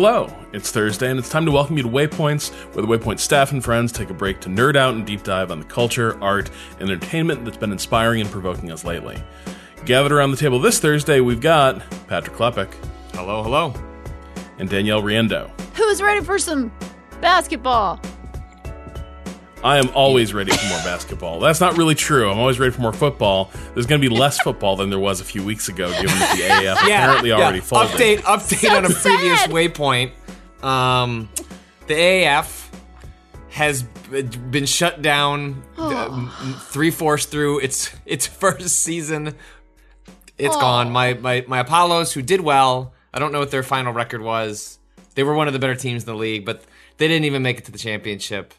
hello. It's Thursday, and it's time to welcome you to Waypoints, where the Waypoint staff and friends take a break to nerd out and deep dive on the culture, art, and entertainment that's been inspiring and provoking us lately. Gathered around the table this Thursday, we've got Patrick Klepek Hello, hello. and Danielle Riendeau. Who's ready for some basketball? I am always ready for more basketball. That's not really true. I'm always ready for more football. There's going to be less football than there was a few weeks ago, given that the AAF apparently already folded. Update, update So on a previous sad. waypoint. Um, the AAF has been shut down uh, three fourths through its its first season. It's gone. My, my my Apollos, who did well, I don't know what their final record was. They were one of the better teams in the league, but they didn't even make it to the championship.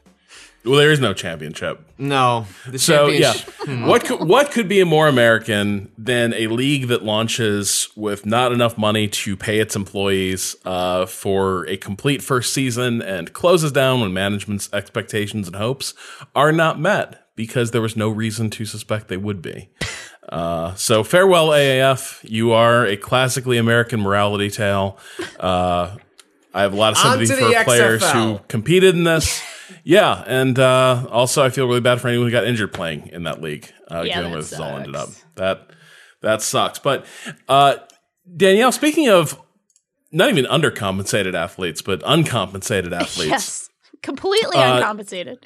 Well, there is no championship. No, the So yeah, what could, what could be more American than a league that launches with not enough money to pay its employees uh, for a complete first season and closes down when management's expectations and hopes are not met because there was no reason to suspect they would be. Uh, so farewell AAF. You are a classically American morality tale. Uh, I have a lot of sympathy to the for players XFL. who competed in this. Yeah, and uh, also I feel really bad for anyone who got injured playing in that league. Uh, Yeah, given that where this all ended up. sucks. That that sucks. But uh, Danielle, speaking of not even undercompensated athletes, but uncompensated athletes, Yes, completely Uh, uncompensated.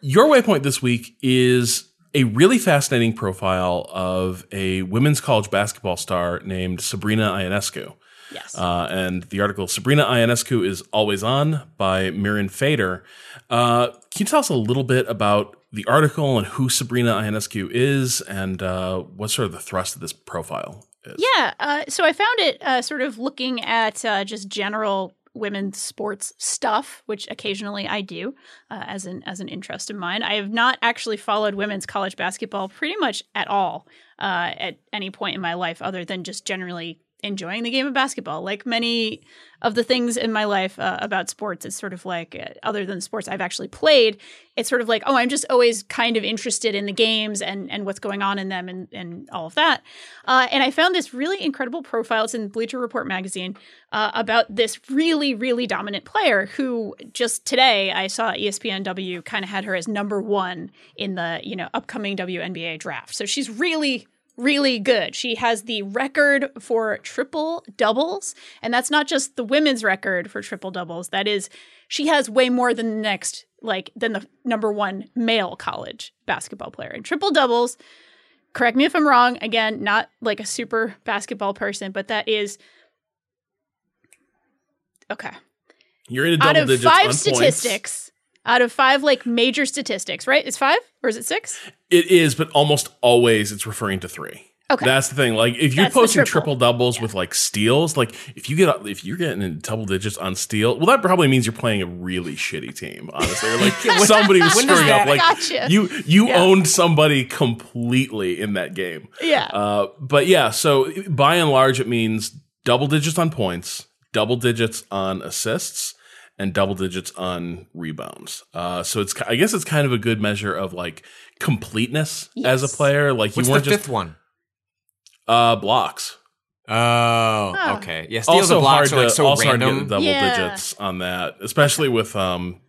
your waypoint this week is a really fascinating profile of a women's college basketball star named Sabrina Ionescu. Yes. Uh, and the article Sabrina Ionescu is Always On by Mirin Fader. Uh, can you tell us a little bit about the article and who Sabrina Ionescu is and uh, what sort of the thrust of this profile is? Yeah. Uh, so I found it uh, sort of looking at uh, just general women's sports stuff, which occasionally I do uh, as an as an interest of mine. I have not actually followed women's college basketball pretty much at all uh, at any point in my life, other than just generally enjoying the game of basketball. Like many of the things in my life uh, about sports, it's sort of like uh, other than sports I've actually played, it's sort of like oh, I'm just always kind of interested in the games and and what's going on in them and and all of that. Uh, and I found this really incredible profile. It's in Bleacher Report magazine uh, about this really, really dominant player who just today I saw ESPNW kind of had her as number one in the you know upcoming WNBA draft. So she's really. Really good. She has the record for triple doubles. And that's not just the women's record for triple doubles. That is, she has way more than the next, like, than the number one male college basketball player. And triple doubles, correct me if I'm wrong. Again, not like a super basketball person, but that is okay. You're in a double Out of digits five on points. Out of five like major statistics, right? It's five or is it six? It is, but almost always it's referring to three. Okay. That's the thing. Like if you're That's posting triple. triple doubles with like steals, like if you get if you're getting in double digits on steal, well, that probably means you're playing a really shitty team. Honestly, Or, like somebody was screwing up. Like Gotcha. you you Yeah. owned somebody completely in that game. Yeah. Uh, but yeah, so by and large, it means double digits on points, double digits on assists, and double digits on rebounds. Uh, so it's I guess it's kind of a good measure of like completeness as a player. Like What's you the weren't just fifth one? uh, blocks. Oh, Oh. okay. Yeah, steals also and hard to are like so also hard to get double Yeah. digits on that, especially with um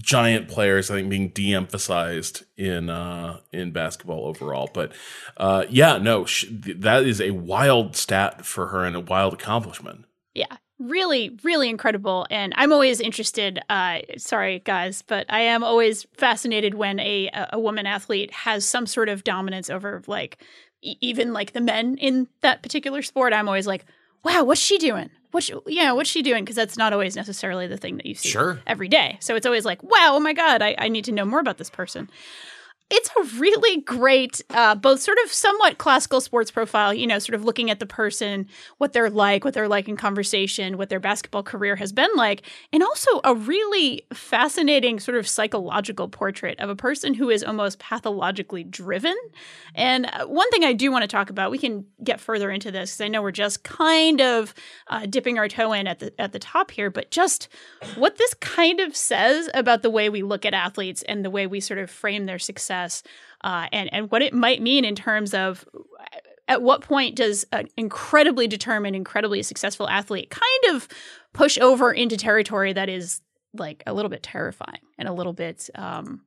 giant players. I think being de-emphasized in uh in basketball overall. But uh yeah, no, sh- that is a wild stat for her and a wild accomplishment. Yeah. Really really incredible. And i'm always interested uh sorry guys but i am always fascinated when a a woman athlete has some sort of dominance over like e- even like the men in that particular sport. I'm always like wow what's she doing? What's yeah what's she doing? Because that's not always necessarily the thing that you see Sure. every day. So it's always like wow oh my god I, I need to know more about this person it's a really great, uh, both sort of somewhat classical sports profile, you know, sort of looking at the person, what they're like, what they're like in conversation, what their basketball career has been like, and also a really fascinating sort of psychological portrait of a person who is almost pathologically driven. And uh, one thing I do want to talk about, we can get further into this because I know we're just kind of uh, dipping our toe in at the at the top here, but just what this kind of says about the way we look at athletes and the way we sort of frame their success uh, and and what it might mean in terms of at what point does an incredibly determined, incredibly successful athlete kind of push over into territory that is like a little bit terrifying and a little bit um,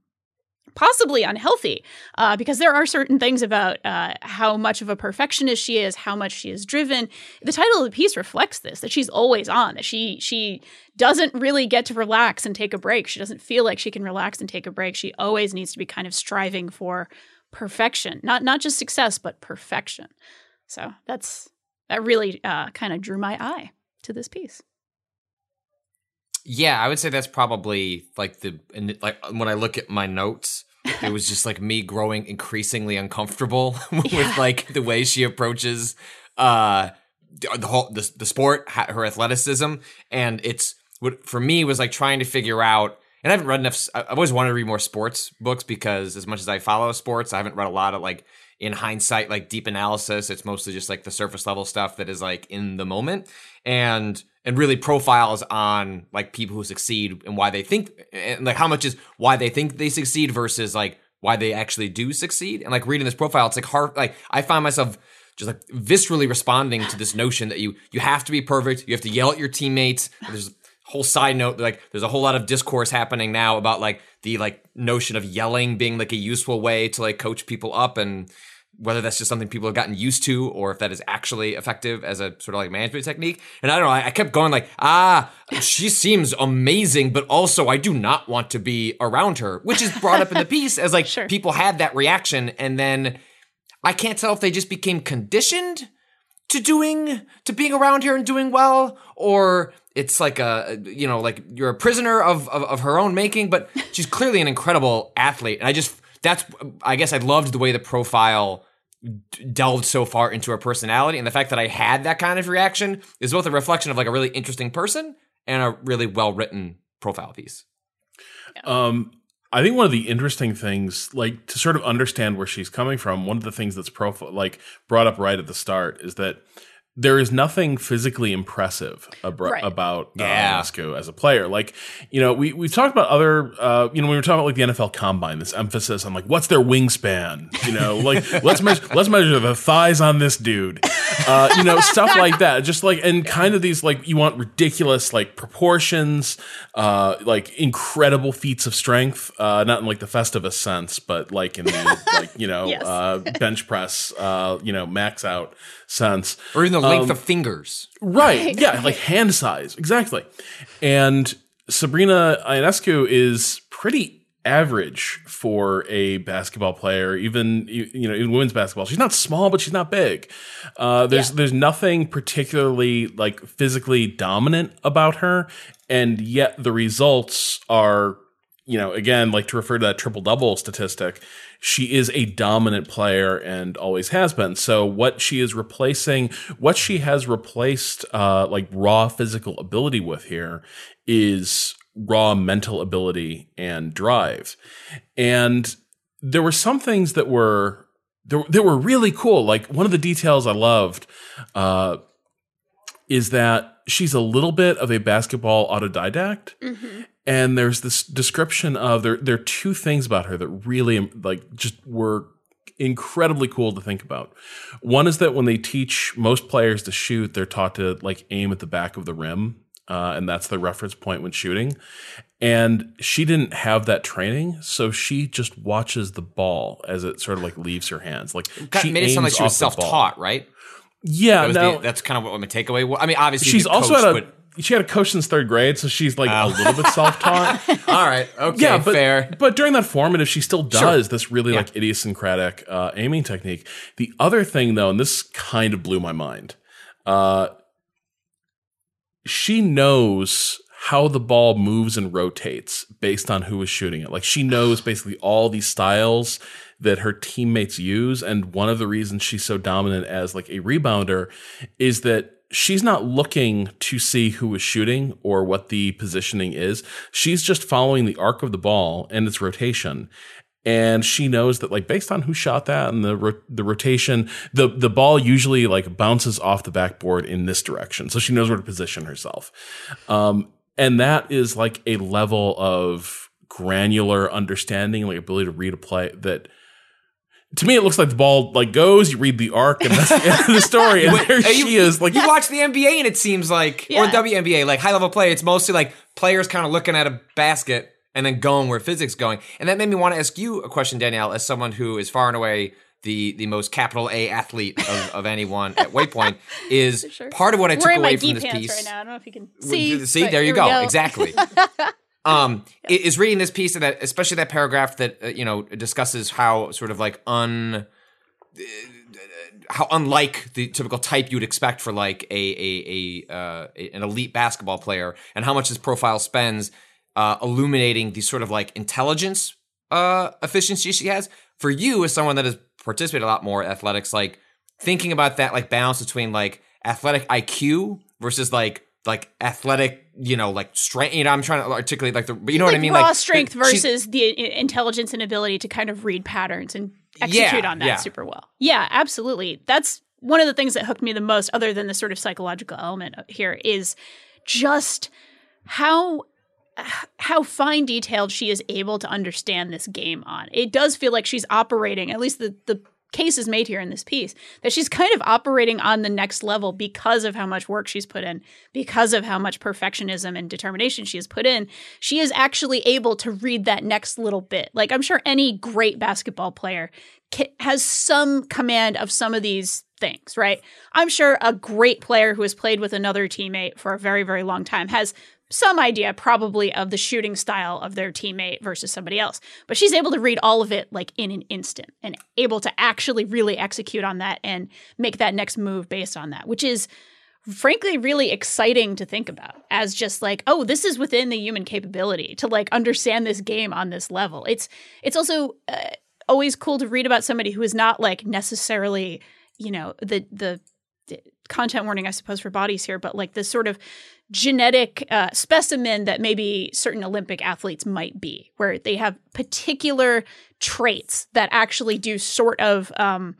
possibly unhealthy uh, because there are certain things about uh, how much of a perfectionist she is how much she is driven. The title of the piece reflects this that she's always on that she she doesn't really get to relax and take a break. She doesn't feel like she can relax and take a break. She always needs to be kind of striving for perfection not not just success but perfection. So that's that really uh, kind of drew my eye to this piece Yeah, I would say that's probably like the and like when I look at my notes, it was just like me growing increasingly uncomfortable with like the way she approaches uh the whole the, the sport, her athleticism, and it's what for me was like trying to figure out. And I haven't read enough. I- I've always wanted to read more sports books because as much as I follow sports, I haven't read a lot of like in hindsight, like deep analysis. It's mostly just like the surface level stuff that is like in the moment and and really profiles on like people who succeed and why they think and like how much is why they think they succeed versus like why they actually do succeed. And like reading this profile, it's like hard. Like I find myself just like viscerally responding to this notion that you you have to be perfect. You have to yell at your teammates. There's a whole side note like there's a whole lot of discourse happening now about like the like notion of yelling being like a useful way to like coach people up and whether that's just something people have gotten used to or if that is actually effective as a sort of like management technique. And I don't know, I, I kept going like, ah, she seems amazing, but also I do not want to be around her, which is brought up in the piece as like Sure. people had that reaction. And then I can't tell if they just became conditioned to doing to being around her and doing well or it's like a you know like you're a prisoner of, of of her own making but she's clearly an incredible athlete and i just that's i guess i loved the way the profile delved so far into her personality and the fact that i had that kind of reaction is both a reflection of like a really interesting person and a really well written profile piece. Um, I think one of the interesting things, like to sort of understand where she's coming from, one of the things that's profile like brought up right at the start is that there is nothing physically impressive abra- Right. about uh, Yeah. Ionescu as a player. Like, you know, we we've talked about other, uh, you know, when we were talking about like the NFL Combine, this emphasis on like what's their wingspan, you know, like let's measure let's measure the thighs on this dude, uh, you know, stuff like that. Just like and kind of these like you want ridiculous like proportions, uh, like incredible feats of strength, uh, not in like the Festivus sense, but like in the like you know Yes. uh, bench press, uh, you know, max out sense. or even the length Um, of fingers Right. Yeah, like hand size. Exactly. And Sabrina Ionescu is pretty average for a basketball player, even you you know, in women's basketball. She's not small, but she's not big. Uh, there's Yeah. there's nothing particularly like physically dominant about her, and yet the results are you know, again, like to refer to that triple double statistic, she is a dominant player and always has been. So what she is replacing, what she has replaced, uh, like raw physical ability with here is raw mental ability and drive. And there were some things that were, that, that were really cool. Like one of the details I loved, uh, is that she's a little bit of a basketball autodidact and there's this description of there there are two things about her that really like just were incredibly cool to think about. One is that when they teach most players to shoot, they're taught to like aim at the back of the rim, uh, and that's the reference point when shooting. And she didn't have that training, so she just watches the ball as it sort of like leaves her hands. Like Kind she made it sound like she was off the ball. self-taught right Yeah, that now the, that's kind of what my takeaway was i mean obviously she's also coach, at a she had a coach since third grade, so she's like a little bit self-taught. All right. Okay. yeah, but fair. but during that formative, she still does Sure. this really Yeah. like idiosyncratic uh, aiming technique. The other thing, though, and this kind of blew my mind, uh, she knows how the ball moves and rotates based on who is shooting it. Like she knows basically all these styles that her teammates use, and one of the reasons she's so dominant as like a rebounder is that she's not looking to see who is shooting or what the positioning is. She's just following the arc of the ball and its rotation. And she knows that, like, based on who shot that and the ro- the rotation, the the ball usually like bounces off the backboard in this direction. So she knows where to position herself. Um, and that is like a level of granular understanding, like ability to read a play that to me it looks like the ball like goes, you read the arc, and that's the end of the story. And there Are she is, like you watch the NBA and it seems like, or Yeah. WNBA, like high level play, it's mostly like players kind of looking at a basket and then going where physics going. And that made me want to ask you a question, Danielle, as someone who is far and away the the most capital A athlete of, of anyone at Waypoint. Is Sure. part of what I took away my from gi this pants piece. right now. I don't know if you can see. See, there you here we go. Exactly. um, is reading this piece of that, especially that paragraph that uh, you know discusses how sort of like un, uh, how unlike the typical type you'd expect for like a a, a, uh, an elite basketball player, and how much his profile spends uh, illuminating the sort of like intelligence uh, efficiency she has. For you, as someone that has participated a lot more in athletics, like thinking about that like balance between like athletic IQ versus like like athletic, you know, like strength. You know, I'm trying to articulate like the, but you know like what I mean, raw like strength versus the intelligence and ability to kind of read patterns and execute Yeah, on that yeah. super well. Yeah, absolutely. That's one of the things that hooked me the most, other than the sort of psychological element here, is just how how fine detailed she is able to understand this game on. It does feel like she's operating, at least the the case is made here in this piece, that she's kind of operating on the next level because of how much work she's put in, because of how much perfectionism and determination she has put in. She is actually able to read that next little bit. Like I'm sure any great basketball player has some command of some of these things, right? I'm sure a great player who has played with another teammate for a very, very long time has some idea probably of the shooting style of their teammate versus somebody else. But she's able to read all of it like in an instant and able to actually really execute on that and make that next move based on that, which is frankly really exciting to think about as just like oh this is within the human capability to like understand this game on this level it's it's also uh, always cool to read about somebody who is not like necessarily you know the the the content warning i suppose for bodies here but like this sort of genetic uh, specimen that maybe certain olympic athletes might be where they have particular traits that actually do sort of um,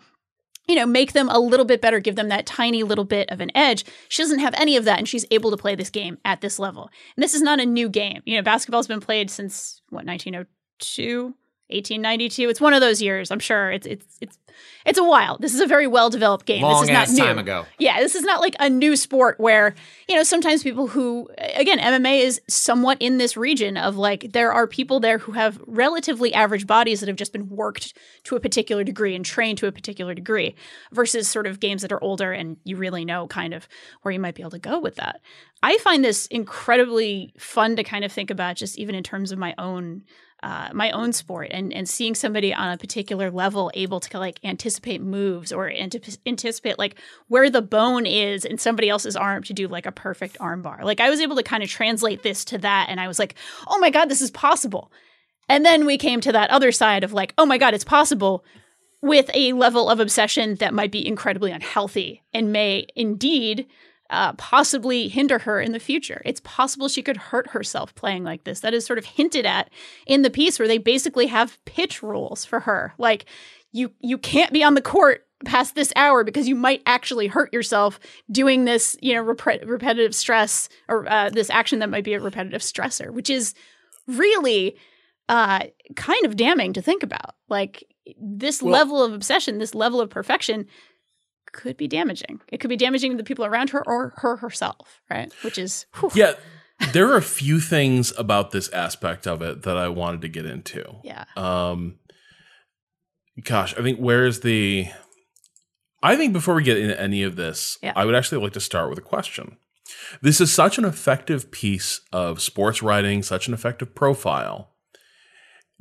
you know, make them a little bit better, give them that tiny little bit of an edge. She doesn't have any of that, and she's able to play this game at this level. And this is not a new game. You know, basketball's been played since what 1902, 1892. It's one of those years. I'm sure it's it's it's it's a while. This is a very well developed game. long this is not new. time ago. Yeah, this is not like a new sport where, you know, sometimes people who, again, MMA is somewhat in this region of like, there are people there who have relatively average bodies that have just been worked to a particular degree and trained to a particular degree versus sort of games that are older and you really know kind of where you might be able to go with that. I find this incredibly fun to kind of think about just even in terms of my own uh, my own sport and and seeing somebody on a particular level able to like anticipate moves or antip- anticipate like where the bone is in somebody else's arm to do like a perfect arm bar. Like I was able to kind of translate this to that and I was like, "Oh my god, this is possible." And then we came to that other side of like, "Oh my god, it's possible." With a level of obsession that might be incredibly unhealthy and may indeed uh, possibly hinder her in the future. It's possible she could hurt herself playing like this. That is sort of hinted at in the piece where they basically have pitch rules for her. Like you you can't be on the court past this hour because you might actually hurt yourself doing this, you know, rep- repetitive stress or uh, this action that might be a repetitive stressor, which is really uh, kind of damning to think about. Like this Well- level of obsession, this level of perfection could be damaging. It could be damaging to the people around her or her herself, right? Which is whew, Yeah, there are a few things about this aspect of it that I wanted to get into. yeah. Um, gosh, I think where's the? I think before we get into any of this, Yeah. I would actually like to start with a question. This is such an effective piece of sports writing, such an effective profile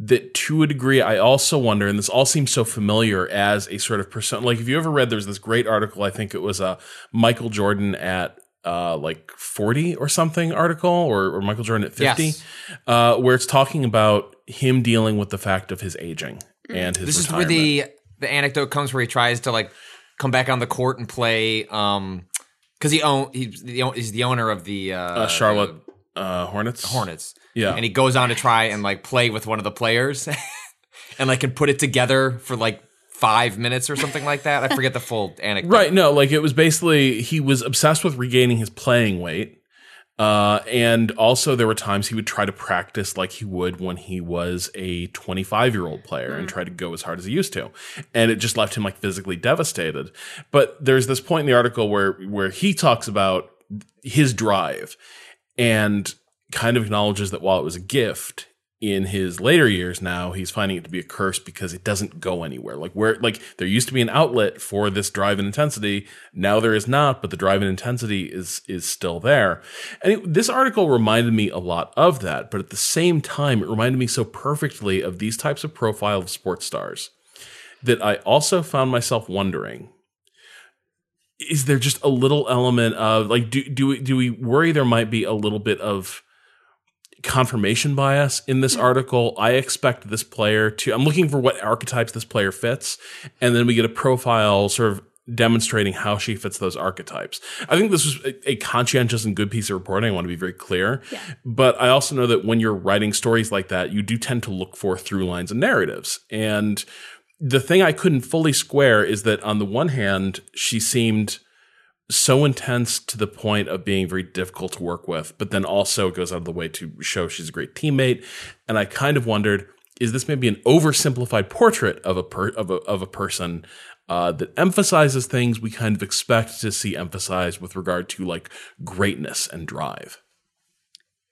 that to a degree I also wonder, and this all seems so familiar as a sort of person. Like, if you ever read, there's this great article, I think it was a uh, Michael Jordan at uh, like 40 or something article, or, or Michael Jordan at 50, yes. uh, where it's talking about him dealing with the fact of his aging and his. This retirement. is where the the anecdote comes where he tries to like come back on the court and play. Um, because he own he's the he's the owner of the uh, uh Charlotte uh, Hornets. Hornets. Yeah. And he goes on to try and like play with one of the players and like can put it together for like five minutes or something like that. I forget the full anecdote. Right. No, like it was basically he was obsessed with regaining his playing weight. Uh, and also, there were times he would try to practice like he would when he was a 25 year old player mm-hmm. and try to go as hard as he used to. And it just left him like physically devastated. But there's this point in the article where where he talks about his drive and kind of acknowledges that while it was a gift in his later years now he's finding it to be a curse because it doesn't go anywhere. Like where like there used to be an outlet for this drive and intensity. Now there is not but the drive and intensity is is still there. And it, this article reminded me a lot of that but at the same time it reminded me so perfectly of these types of profile of sports stars that i also found myself wondering is there just a little element of like do do we, do we worry there might be a little bit of confirmation bias in this article. I expect this player to I'm looking for what archetypes this player fits and then we get a profile sort of demonstrating how she fits those archetypes. I think this was a, a conscientious and good piece of reporting. I want to be very clear. Yeah. But I also know that when you're writing stories like that, you do tend to look for through lines and narratives. And the thing I couldn't fully square is that on the one hand, she seemed so intense to the point of being very difficult to work with, but then also goes out of the way to show she's a great teammate. And I kind of wondered, is this maybe an oversimplified portrait of a per, of a of a person uh, that emphasizes things we kind of expect to see emphasized with regard to like greatness and drive?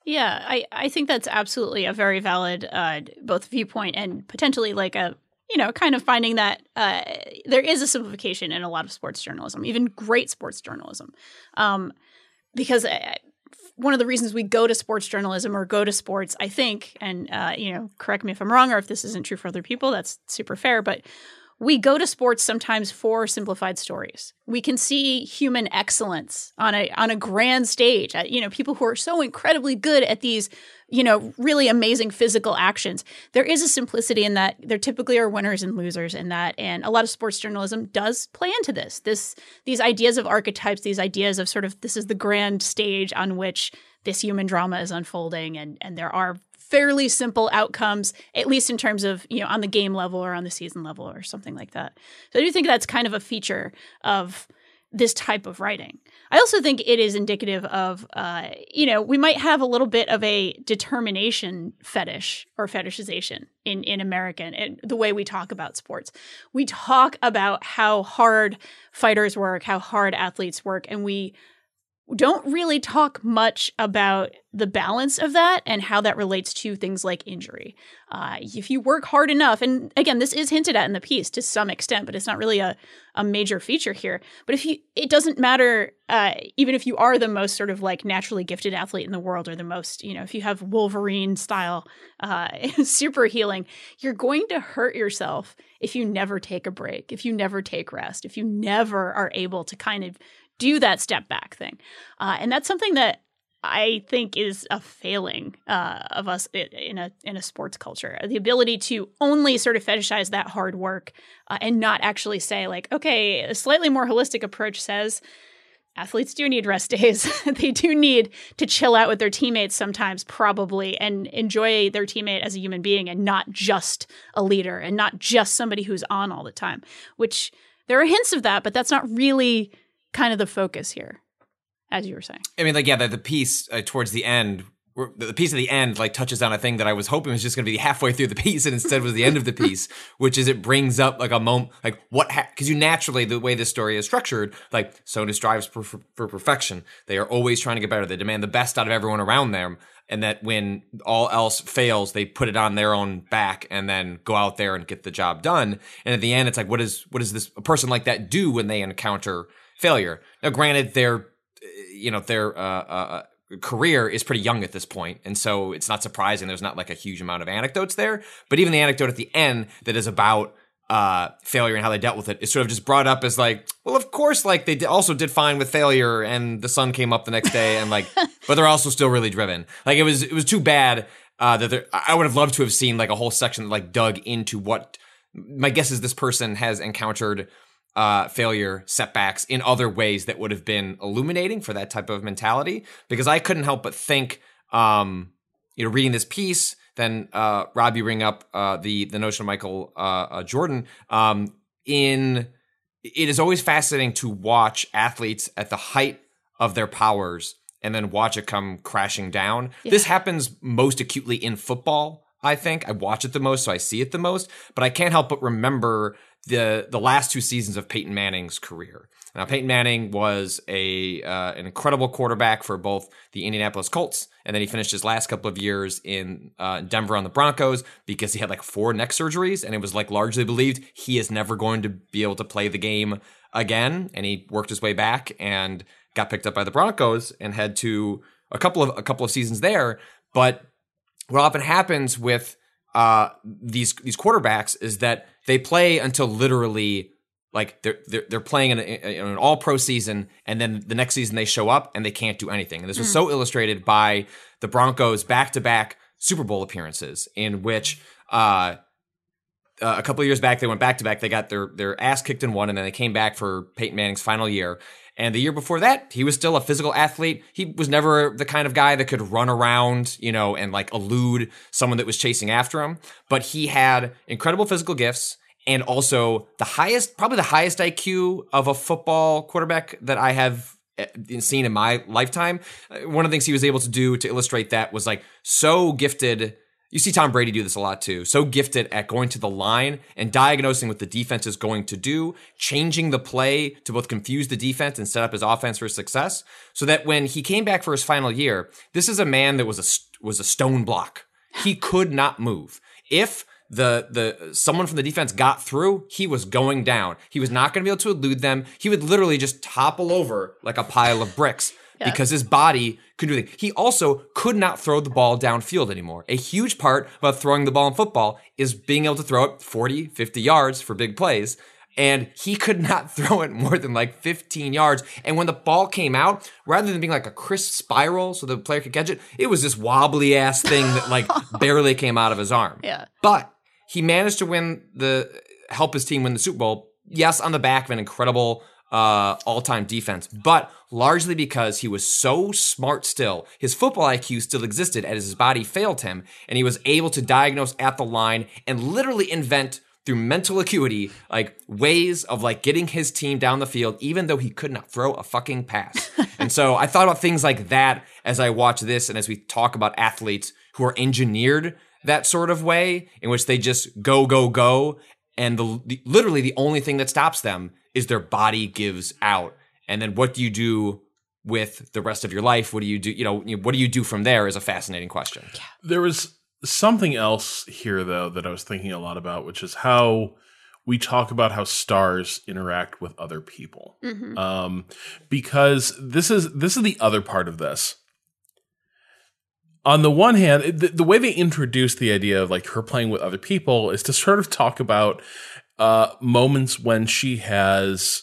Yeah, I, I think that's absolutely a very valid uh, both viewpoint and potentially like a you know, kind of finding that uh, there is a simplification in a lot of sports journalism, even great sports journalism. Um, because I, uh, one of the reasons we go to sports journalism or go to sports, I think, and, uh, you know, correct me if I'm wrong or if this isn't true for other people, that's super fair. But we go to sports sometimes for simplified stories. We can see human excellence on a on a grand stage. Uh, you know, people who are so incredibly good at these, you know, really amazing physical actions. There is a simplicity in that. There typically are winners and losers in that, and a lot of sports journalism does play into this. This these ideas of archetypes, these ideas of sort of this is the grand stage on which this human drama is unfolding, and and there are fairly simple outcomes, at least in terms of, you know, on the game level or on the season level or something like that. So I do think that's kind of a feature of this type of writing. I also think it is indicative of, uh, you know, we might have a little bit of a determination fetish or fetishization in in American and the way we talk about sports. We talk about how hard fighters work, how hard athletes work, and we don't really talk much about the balance of that and how that relates to things like injury. Uh, if you work hard enough, and again, this is hinted at in the piece to some extent, but it's not really a, a major feature here. But if you, it doesn't matter, uh, even if you are the most sort of like naturally gifted athlete in the world, or the most, you know, if you have Wolverine style uh, super healing, you're going to hurt yourself if you never take a break, if you never take rest, if you never are able to kind of do that step back thing. Uh, and that's something that I think is a failing uh, of us in a in a sports culture. The ability to only sort of fetishize that hard work uh, and not actually say like, okay, a slightly more holistic approach says athletes do need rest days. they do need to chill out with their teammates sometimes, probably, and enjoy their teammate as a human being and not just a leader and not just somebody who's on all the time. Which there are hints of that, but that's not really kind of the focus here, as you were saying. I mean, like, yeah, the, the piece uh, towards the end, the piece at the end, like, touches on a thing that I was hoping was just going to be halfway through the piece, and instead was the end of the piece, which is it brings up like a moment, like what, because ha- you naturally, the way this story is structured, like, Sona strives for, for, for perfection. They are always trying to get better. They demand the best out of everyone around them and that when all else fails, they put it on their own back and then go out there and get the job done. And at the end, it's like, what is what does this a person like that do when they encounter failure. Now, granted, they're you know, their uh, uh, career is pretty young at this point, and so it's not surprising there's not like a huge amount of anecdotes there. But even the anecdote at the end that is about uh, failure and how they dealt with it is sort of just brought up as like, well, of course, like they also did fine with failure, and the sun came up the next day, and like, but they're also still really driven. Like it was, it was too bad uh, that there, I would have loved to have seen like a whole section that like dug into what my guess is this person has encountered uh, failure, setbacks in other ways that would have been illuminating for that type of mentality. Because I couldn't help but think, um, you know, reading this piece, then uh, Rob, you bring up uh, the the notion of Michael uh, uh, Jordan. Um, in it is always fascinating to watch athletes at the height of their powers and then watch it come crashing down. Yeah. This happens most acutely in football. I think I watch it the most, so I see it the most. But I can't help but remember the the last two seasons of Peyton Manning's career. Now, Peyton Manning was a uh, an incredible quarterback for both the Indianapolis Colts, and then he finished his last couple of years in uh, Denver on the Broncos because he had like four neck surgeries, and it was like largely believed he is never going to be able to play the game again. And he worked his way back and got picked up by the Broncos and had to a couple of a couple of seasons there. But what often happens with uh, these these quarterbacks is that they play until literally like they're they're, they're playing in, a, in an all pro season, and then the next season they show up and they can't do anything. And this was mm. so illustrated by the Broncos back to back Super Bowl appearances, in which uh, uh, a couple of years back they went back to back. They got their their ass kicked in one, and then they came back for Peyton Manning's final year. And the year before that, he was still a physical athlete. He was never the kind of guy that could run around, you know, and like elude someone that was chasing after him. But he had incredible physical gifts and also the highest, probably the highest IQ of a football quarterback that I have eh, seen in my lifetime. Uh, one of the things he was able to do to illustrate that was like so gifted you see Tom Brady do this a lot too. So gifted at going to the line and diagnosing what the defense is going to do, changing the play to both confuse the defense and set up his offense for success. So that when he came back for his final year, this is a man that was a was a stone block. He could not move. If the the someone from the defense got through, he was going down. He was not going to be able to elude them. He would literally just topple over like a pile of bricks yeah. because his body could do anything. He also could not throw the ball downfield anymore. A huge part about throwing the ball in football is being able to throw it 40, 50 yards for big plays. And he could not throw it more than like 15 yards. And when the ball came out, rather than being like a crisp spiral so the player could catch it, it was this wobbly ass thing that like barely came out of his arm. Yeah. But he managed to win the help his team win the Super Bowl. Yes, on the back of an incredible uh, all-time defense, but largely because he was so smart still. His football IQ still existed as his body failed him, and he was able to diagnose at the line and literally invent through mental acuity like ways of like getting his team down the field even though he could not throw a fucking pass. and so I thought about things like that as I watch this and as we talk about athletes who are engineered that sort of way in which they just go go go and the, the literally the only thing that stops them is their body gives out. And then what do you do with the rest of your life? What do you do? You know, what do you do from there is a fascinating question. There was something else here though that I was thinking a lot about, which is how we talk about how stars interact with other people. Mm-hmm. Um, because this is this is the other part of this. On the one hand, the, the way they introduce the idea of like her playing with other people is to sort of talk about uh, moments when she has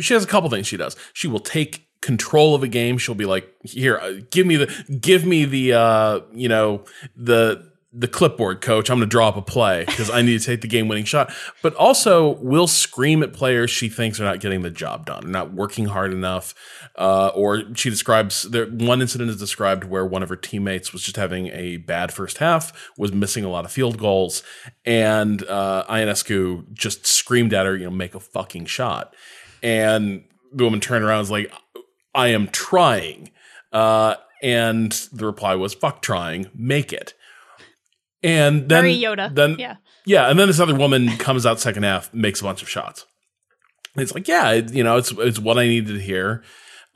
she has a couple things she does. She will take control of a game. She'll be like, "Here, uh, give me the give me the uh, you know the the clipboard, coach. I'm going to draw up a play because I need to take the game winning shot. But also, will scream at players she thinks are not getting the job done, not working hard enough. Uh, or she describes there, one incident is described where one of her teammates was just having a bad first half, was missing a lot of field goals, and uh, Ionescu just screamed at her, you know, make a fucking shot. And the woman turned around and was like, I am trying. Uh, and the reply was, fuck trying, make it. And then Very Yoda. Then yeah, yeah, and then this other woman comes out second half, makes a bunch of shots. It's like, yeah, it, you know, it's it's what I needed to hear.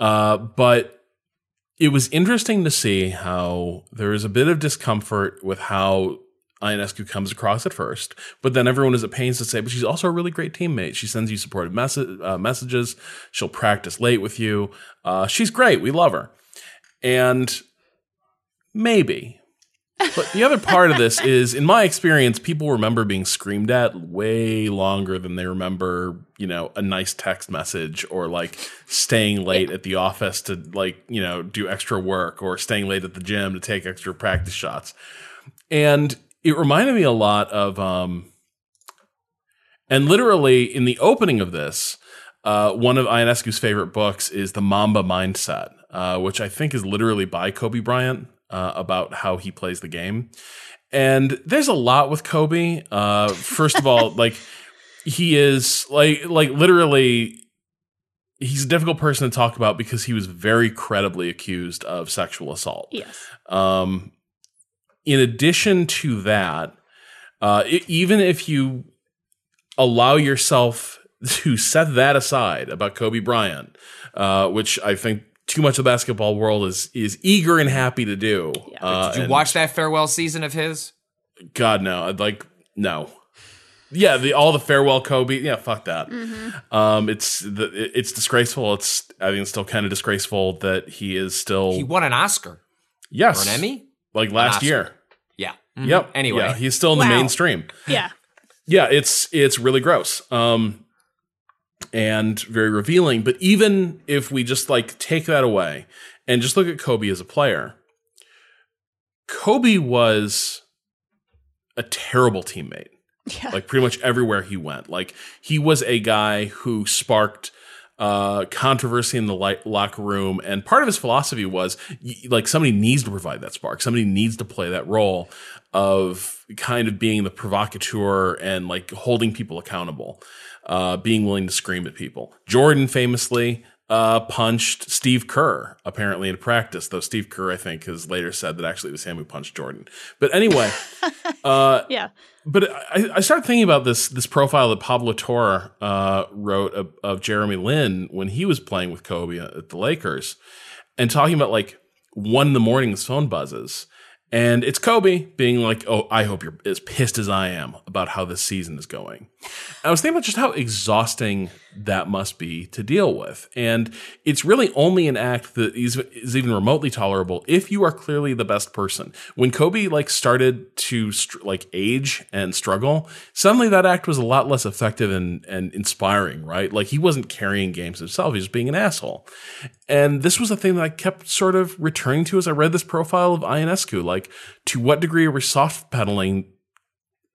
Uh, but it was interesting to see how there is a bit of discomfort with how Ionescu comes across at first, but then everyone is at pains to say, but she's also a really great teammate. She sends you supportive messa- uh, messages. She'll practice late with you. Uh, she's great. We love her. And maybe. But the other part of this is, in my experience, people remember being screamed at way longer than they remember, you know, a nice text message or like staying late at the office to like, you know, do extra work or staying late at the gym to take extra practice shots. And it reminded me a lot of, um, and literally in the opening of this, uh, one of Ionescu's favorite books is The Mamba Mindset, uh, which I think is literally by Kobe Bryant uh, about how he plays the game. And there's a lot with Kobe. Uh, first of all, like he is like like literally he's a difficult person to talk about because he was very credibly accused of sexual assault. Yes. Um, in addition to that, uh, i even if you allow yourself to set that aside about Kobe Bryant, uh, which I think too much of the basketball world is is eager and happy to do. Yeah. Uh, Did you and watch that farewell season of his? God no, I'd like no. Yeah, the all the farewell Kobe. Yeah, fuck that. Mm-hmm. Um, it's the, it's disgraceful. It's I think it's still kind of disgraceful that he is still He won an Oscar yes or an Emmy. like last year. Yeah. Mhm. Yep. Anyway, yeah, he's still in the mainstream. Yeah. Yeah, it's it's really gross. Um and very revealing, but even if we just like take that away and just look at Kobe as a player, Kobe was a terrible teammate. Yeah. Like pretty much everywhere he went. Like he was a guy who sparked uh, controversy in the li- locker room, and part of his philosophy was like somebody needs to provide that spark. Somebody needs to play that role of kind of being the provocateur and like holding people accountable, uh, being willing to scream at people. Jordan famously uh, punched Steve Kerr apparently in practice, though Steve Kerr I think has later said that actually it was him who punched Jordan. But anyway. uh, Yeah. but I, I started thinking about this this profile that Pablo Torre uh, wrote of, of Jeremy Lin when he was playing with Kobe at the Lakers, and talking about like one in the morning his phone buzzes, and it's Kobe being like, "Oh, I hope you're as pissed as I am about how this season is going." I was thinking about just how exhausting that must be to deal with, and it's really only an act that is, is even remotely tolerable if you are clearly the best person. When Kobe like started to str- like age and struggle, suddenly that act was a lot less effective and and inspiring, right? Like he wasn't carrying games himself; he was being an asshole. And this was a thing that I kept sort of returning to as I read this profile of Ionescu. Like, to what degree are we soft pedaling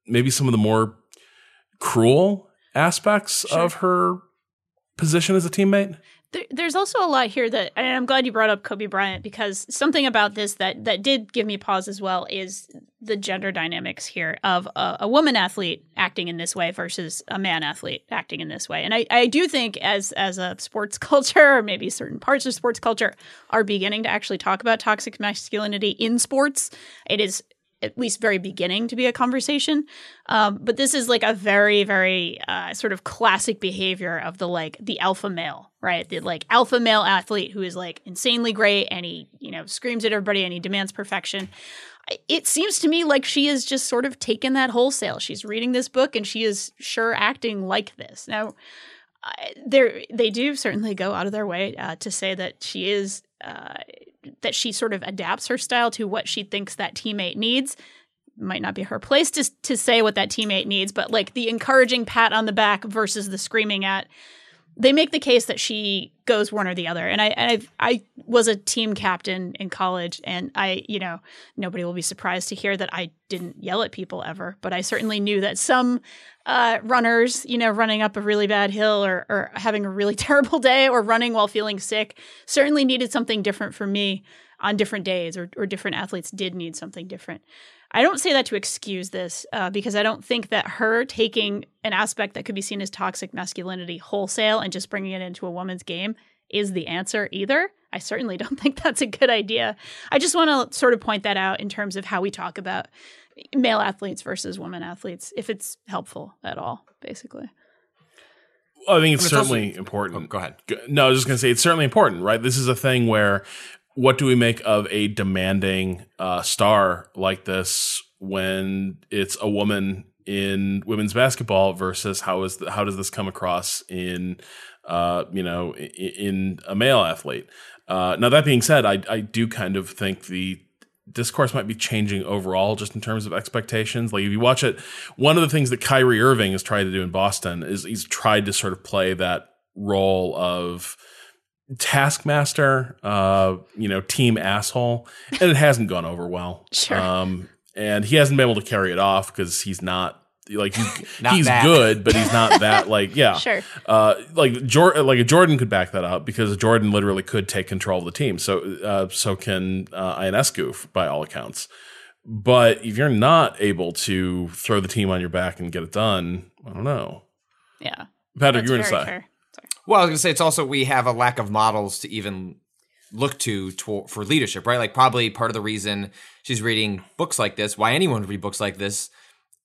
maybe some of the more cruel aspects of her position as a teammate? There, there's also a lot here that, and I'm glad you brought up Kobe Bryant because something about this that that did give me pause as well is the gender dynamics here of a, a woman athlete acting in this way versus a man athlete acting in this way. And I, I do think as as a sports culture, or maybe certain parts of sports culture are beginning to actually talk about toxic masculinity in sports. It is at least very beginning to be a conversation. Um, but this is like a very, very uh, sort of classic behavior of the like the alpha male, right? The like alpha male athlete who is like insanely great and he, you know, screams at everybody and he demands perfection. It seems to me like she is just sort of taken that wholesale. She's reading this book and she is sure acting like this. Now, they they do certainly go out of their way uh, to say that she is uh, that she sort of adapts her style to what she thinks that teammate needs. Might not be her place to to say what that teammate needs, but like the encouraging pat on the back versus the screaming at. They make the case that she goes one or the other, and I and I I was a team captain in college, and I you know nobody will be surprised to hear that I didn't yell at people ever, but I certainly knew that some uh, runners, you know, running up a really bad hill or, or having a really terrible day or running while feeling sick certainly needed something different for me on different days, or, or different athletes did need something different. I don't say that to excuse this uh, because I don't think that her taking an aspect that could be seen as toxic masculinity wholesale and just bringing it into a woman's game is the answer either. I certainly don't think that's a good idea. I just want to sort of point that out in terms of how we talk about male athletes versus women athletes, if it's helpful at all, basically. I think it's But it's also- certainly important. Oh, go ahead. No, I was just going to say it's certainly important, right? This is a thing where what do we make of a demanding uh, star like this when it's a woman in women's basketball versus how is the, how does this come across in uh, you know in, in a male athlete. Uh, now that being said, I I do kind of think the discourse might be changing overall just in terms of expectations. Like if you watch it, one of the things that Kyrie Irving has tried to do in Boston is he's tried to sort of play that role of taskmaster, uh, you know, team asshole, and it hasn't gone over well. Sure. Um, and he hasn't been able to carry it off because he's not like he's, Not he's good, but he's not that like yeah. Sure. Uh, like Jordan, like Jordan could back that up because Jordan literally could take control of the team. So uh, so can uh, Ionescu by all accounts. But if you're not able to throw the team on your back and get it done, I don't know. Yeah. Patrick, That's you were going to very say. fair. Well, I was gonna say it's also we have a lack of models to even look to, to for leadership, right? Like probably part of the reason she's reading books like this, why anyone would read books like this,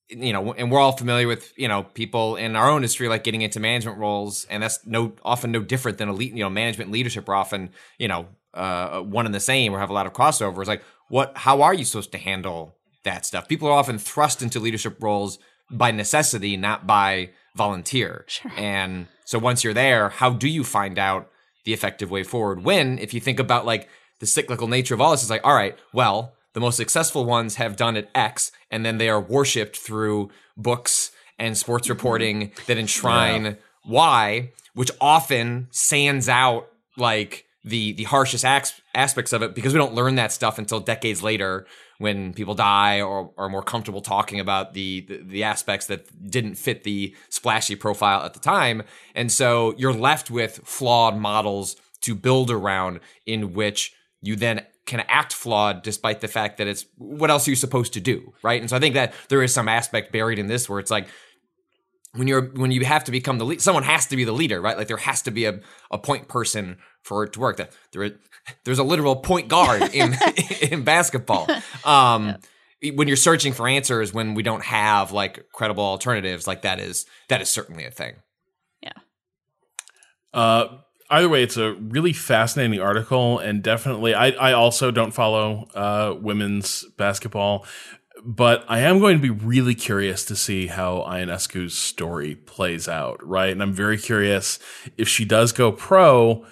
you know, and we're all familiar with you know people in our own industry like getting into management roles, and that's no often no different than elite, you know, management leadership are often you know uh, one and the same or have a lot of crossovers. Like, what? How are you supposed to handle that stuff? People are often thrust into leadership roles by necessity, not by volunteer. Sure. And so once you're there, how do you find out the effective way forward? When, if you think about like the cyclical nature of all this, it's like, all right, well, the most successful ones have done it X, and then they are worshipped through books and sports mm-hmm. reporting that enshrine Y, which often sands out like the the harshest acts, aspects of it because we don't learn that stuff until decades later when people die or are more comfortable talking about the, the the aspects that didn't fit the splashy profile at the time. And so you're left with flawed models to build around in which you then can act flawed despite the fact that it's what else are you supposed to do right? And so i think that there is some aspect buried in this where it's like when you're when you have to become the lead someone has to be the leader right? Like there has to be a, a point person for it to work that there there's a literal point guard in in basketball um when you're searching for answers when we don't have like credible alternatives like that is that is certainly a thing Yeah. Uh, either way, it's a really fascinating article, and definitely, I, I also don't follow uh, women's basketball, but I am going to be really curious to see how Ionescu's story plays out, right? And I'm very curious if she does go pro.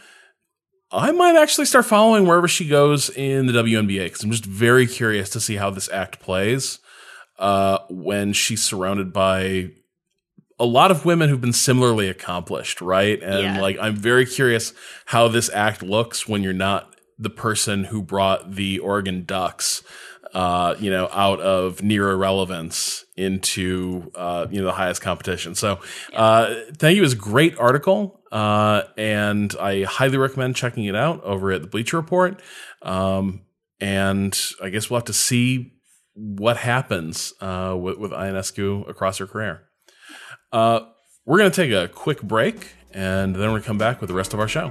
I might actually start following wherever she goes in the WNBA because I'm just very curious to see how this act plays uh, when she's surrounded by a lot of women who've been similarly accomplished, right? And Yeah. like, I'm very curious how this act looks when you're not the person who brought the Oregon Ducks, uh, you know, out of near irrelevance into, uh, you know, the highest competition. So, uh, thank you. It was a great article. Uh, and I highly recommend checking it out over at the Bleacher Report. Um, and I guess we'll have to see what happens, uh, with, with Ionescu across her career. Uh, we're going to take a quick break and then we're going to come back with the rest of our show.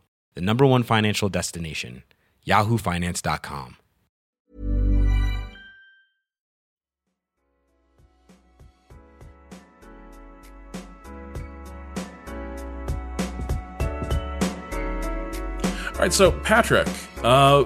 the number one financial destination, yahoofinance.com. All right, so Patrick, uh,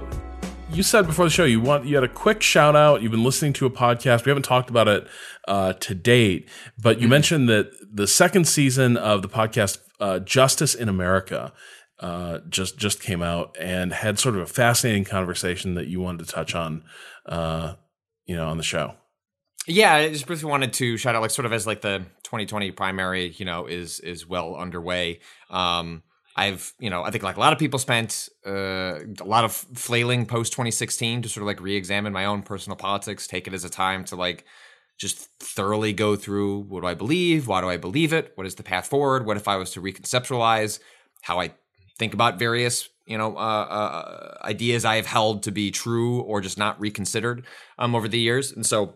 you said before the show you want you had a quick shout out. You've been listening to a podcast. We haven't talked about it uh, to date, but you mentioned that the second season of the podcast uh, Justice in America uh, just just came out and had sort of a fascinating conversation that you wanted to touch on, uh, you know, on the show. Yeah, I just briefly wanted to shout out, like, sort of as like the 2020 primary, you know, is is well underway. Um, I've, you know, I think like a lot of people spent uh, a lot of flailing post 2016 to sort of like re-examine my own personal politics, take it as a time to like just thoroughly go through what do I believe? Why do I believe it? What is the path forward? What if I was to reconceptualize how I think about various you know uh, uh, ideas I have held to be true or just not reconsidered um, over the years? And so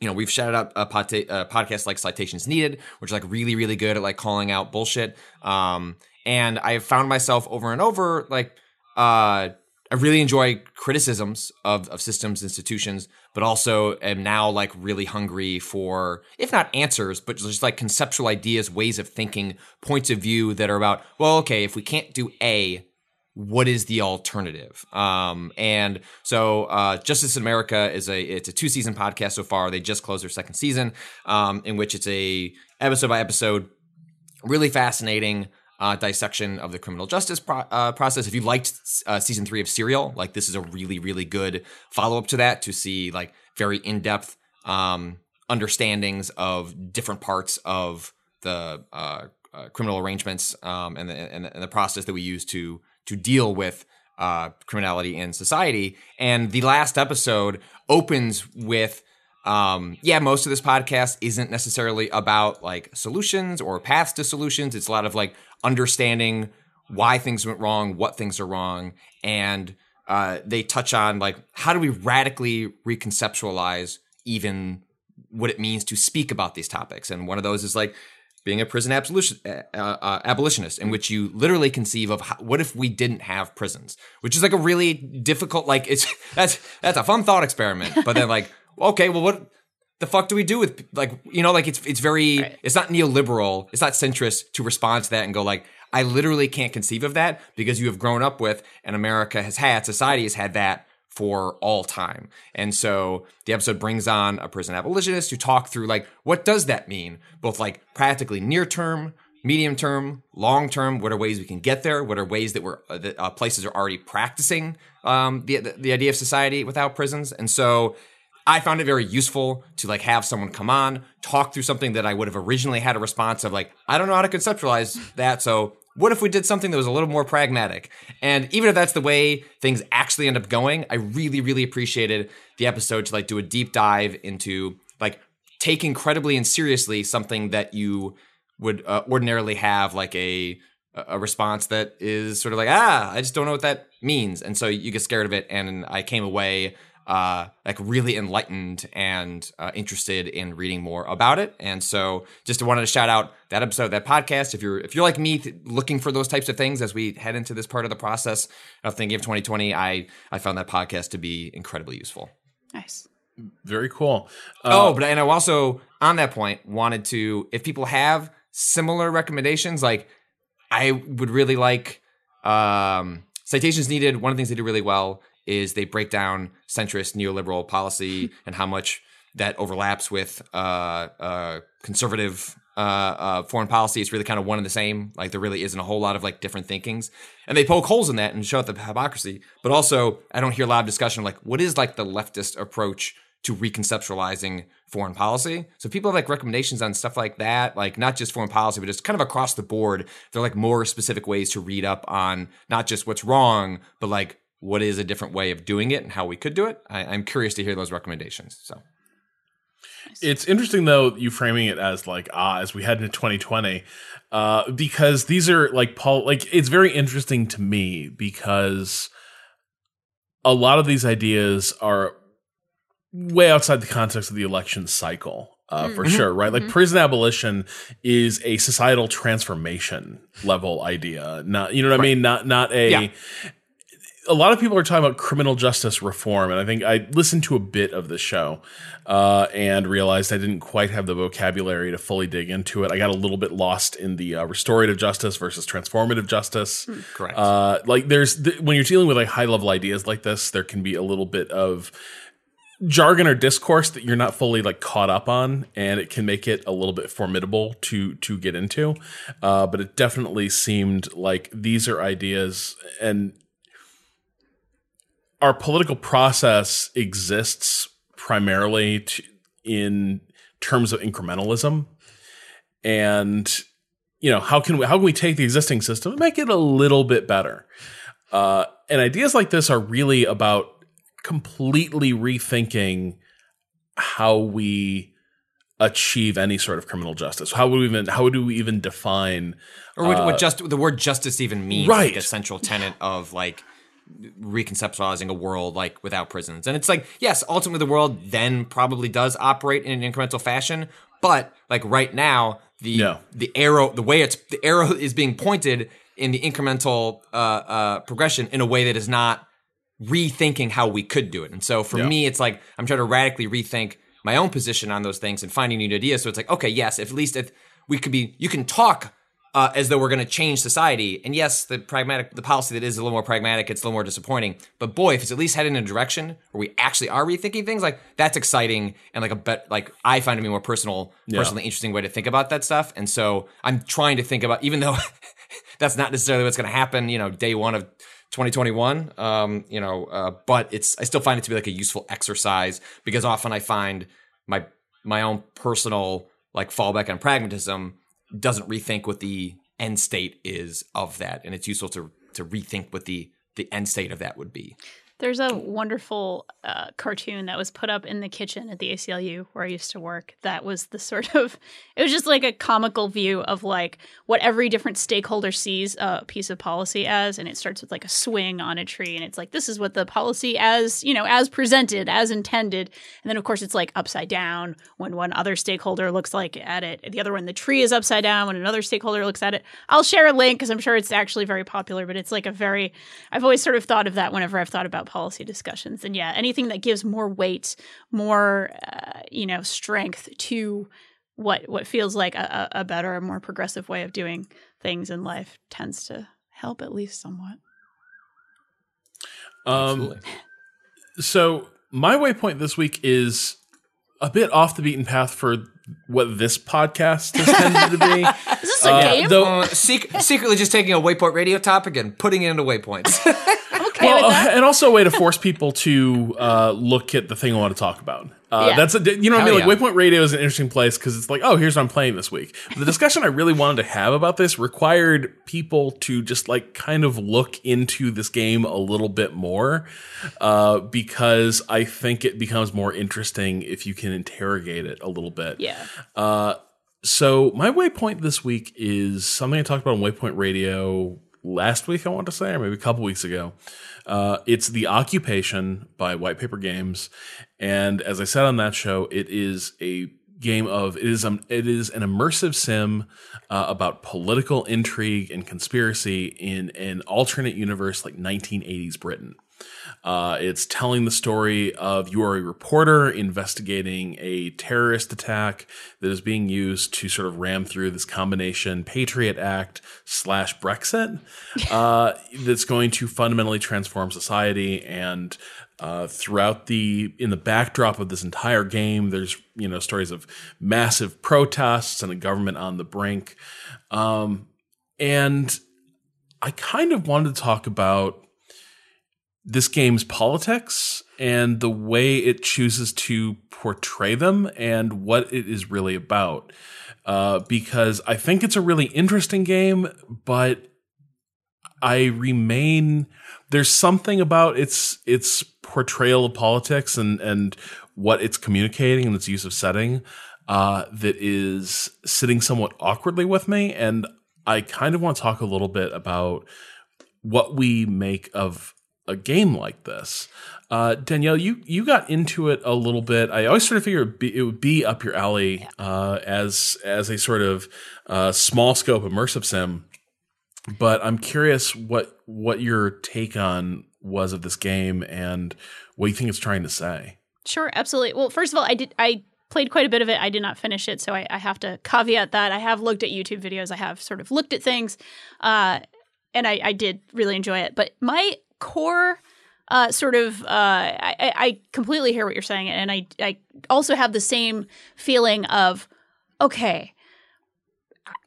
you know, we've shouted out a, a podcast like Citations Needed, which is like really, really good at like calling out bullshit. Um, and I have found myself over and over like uh, I really enjoy criticisms of, of systems, institutions, but also am now like really hungry for, if not answers, but just like conceptual ideas, ways of thinking, points of view that are about, well, okay, if we can't do A, what is the alternative? Um, and so, uh, Justice in America is a it's a two season podcast so far. They just closed their second season, um, in which it's a episode by episode, really fascinating uh, dissection of the criminal justice pro- uh, process. If you liked uh, season three of Serial, like this is a really really good follow up to that to see like very in depth um, understandings of different parts of the uh, uh, criminal arrangements um, and, the, and, and the process that we use to to deal with uh, criminality in society. And the last episode opens with um, yeah, most of this podcast isn't necessarily about like solutions or paths to solutions. It's a lot of like understanding why things went wrong, what things are wrong, and uh, they touch on like how do we radically reconceptualize even what it means to speak about these topics. And one of those is like being a prison uh, uh, abolitionist, in which you literally conceive of how, what if we didn't have prisons, which is like a really difficult, like it's that's that's a fun thought experiment. But then like, okay, well, what the fuck do we do with like you know like it's it's very right. it's not neoliberal, it's not centrist to respond to that and go like, I literally can't conceive of that because you have grown up with and America has had society has had that for all time. And so the episode brings on a prison abolitionist to talk through like what does that mean, both like practically near term, medium term, long term. What are ways we can get there? What are ways that we're uh, that uh, places are already practicing um, the, the the idea of society without prisons? And so. I found it very useful to like have someone come on, talk through something that I would have originally had a response of like, I don't know how to conceptualize that. So what if we did something that was a little more pragmatic? And even if that's the way things actually end up going, I really, really appreciated the episode to like do a deep dive into like take incredibly and seriously something that you would uh, ordinarily have like a a response that is sort of like ah I just don't know what that means, and so you get scared of it. And I came away uh, like really enlightened and uh, interested in reading more about it. And so, just wanted to shout out that episode, that podcast. If you're if you're like me, th- looking for those types of things as we head into this part of the process of thinking of 2020, I I found that podcast to be incredibly useful. Nice. Very cool. Uh, oh, but and I also on that point wanted to if people have similar recommendations, like I would really like um, citations needed. One of the things they do really well is they break down centrist neoliberal policy and how much that overlaps with uh, uh, conservative uh, uh, foreign policy. It's really kind of one and the same. Like there really isn't a whole lot of like different thinkings, and they poke holes in that and show the hypocrisy. But also, I don't hear a lot of discussion of like what is like the leftist approach to reconceptualizing foreign policy. So people have like recommendations on stuff like that, like not just foreign policy, but just kind of across the board. They're like more specific ways to read up on not just what's wrong, but like what is a different way of doing it and how we could do it. I, am curious to hear those recommendations. So. It's interesting though you framing it as like ah as we head into 2020 uh because these are like Paul like it's very interesting to me because a lot of these ideas are way outside the context of the election cycle uh, for mm-hmm. sure, right? Like mm-hmm. prison abolition is a societal transformation level idea. Not, you know what right. I mean? Not, not a, yeah a lot of people are talking about criminal justice reform, and I think I listened to a bit of the show uh, and realized I didn't quite have the vocabulary to fully dig into it. I got a little bit lost in the uh, restorative justice versus transformative justice. Hmm, correct. Uh, like there's th- when you're dealing with like high level ideas like this, there can be a little bit of jargon or discourse that you're not fully like caught up on and it can make it a little bit formidable to to get into uh, but it definitely seemed like these are ideas and our political process exists primarily to, in terms of incrementalism and you know how can we how can we take the existing system and make it a little bit better uh, and ideas like this are really about completely rethinking how we achieve any sort of criminal justice? How would we even how would we even define or what, what just the word justice even means? right. like a central tenet of like reconceptualizing a world like without prisons. And it's like, yes, ultimately the world then probably does operate in an incremental fashion, but like right now, the Yeah. the arrow, the way it's the arrow is being pointed in the incremental uh, uh, progression in a way that is not rethinking how we could do it. And so for Yeah. me, it's like I'm trying to radically rethink my own position on those things and finding new ideas. So it's like, okay, yes, if at least if we could be, you can talk uh, as though we're going to change society. And yes, the pragmatic, the policy that is a little more pragmatic, it's a little more disappointing. But boy, if it's at least headed in a direction where we actually are rethinking things, like that's exciting and like a bet, like I find it to be a more personal, personally interesting way to think about that stuff. And so I'm trying to think about, even though that's not necessarily what's going to happen, you know, day one of 2021 um you know uh, but it's i still find it to be like a useful exercise because often i find my my own personal like fallback on pragmatism doesn't rethink what the end state is of that. And it's useful to to rethink what the the end state of that would be There's a wonderful uh, cartoon that was put up in the kitchen at the ACLU where I used to work. That was the sort of, it was just like a comical view of like what every different stakeholder sees a piece of policy as. And it starts with like a swing on a tree. And it's like, this is what the policy as, you know, as presented, as intended. And then of course it's like upside down when one other stakeholder looks like at it. The other one, the tree is upside down when another stakeholder looks at it. I'll share a link because I'm sure it's actually very popular, but it's like a very, I've always sort of thought of that whenever I've thought about policy discussions. And yeah, anything that gives more weight, more, uh, you know, strength to what what feels like a, a a better, more progressive way of doing things in life tends to help at least somewhat. Um, so my waypoint this week is a bit off the beaten path for what this podcast has tended to be. Is this a Uh, game? though- uh, sec- secretly just taking a waypoint radio topic and putting it into waypoints I'm okay well, with that. and also a way to force people to uh, look at the thing I want to talk about. Uh, Yeah. That's a, you know what I mean. Like yeah. Waypoint Radio is an interesting place because it's like, oh, here's what I'm playing this week. The discussion I really wanted to have about this required people to just like kind of look into this game a little bit more, uh, because I think it becomes more interesting if you can interrogate it a little bit. yeah. Uh, so my waypoint this week is something I talked about on Waypoint Radio last week. I want to say, or maybe a couple weeks ago. Uh, it's the Occupation by White Paper Games, and as I said on that show, it is a game of it is um, it is an immersive sim uh, about political intrigue and conspiracy in an alternate universe like 1980s Britain. Uh, it's telling the story of you are a reporter investigating a terrorist attack that is being used to sort of ram through this combination Patriot Act slash Brexit uh, that's going to fundamentally transform society. And uh, throughout the in the backdrop of this entire game, there's you know stories of massive protests and a government on the brink. Um, and I kind of wanted to talk about this game's politics and the way it chooses to portray them and what it is really about. Uh, because I think it's a really interesting game, but I remain there's something about its its portrayal of politics and and what it's communicating and its use of setting uh, that is sitting somewhat awkwardly with me, and I kind of want to talk a little bit about what we make of a game like this. Uh, Danielle, you you got into it a little bit. I always sort of figured it would be, it would be up your alley uh, as as a sort of uh, small scope immersive sim. But I'm curious what what your take on was of this game and what you think it's trying to say. Sure, absolutely. Well, first of all, I did I played quite a bit of it. I did not finish it, so I, I have to caveat that. I have looked at YouTube videos. I have sort of looked at things, uh, and I, I did really enjoy it. But my core uh, sort of uh, I, I completely hear what you're saying, and I I also have the same feeling of okay.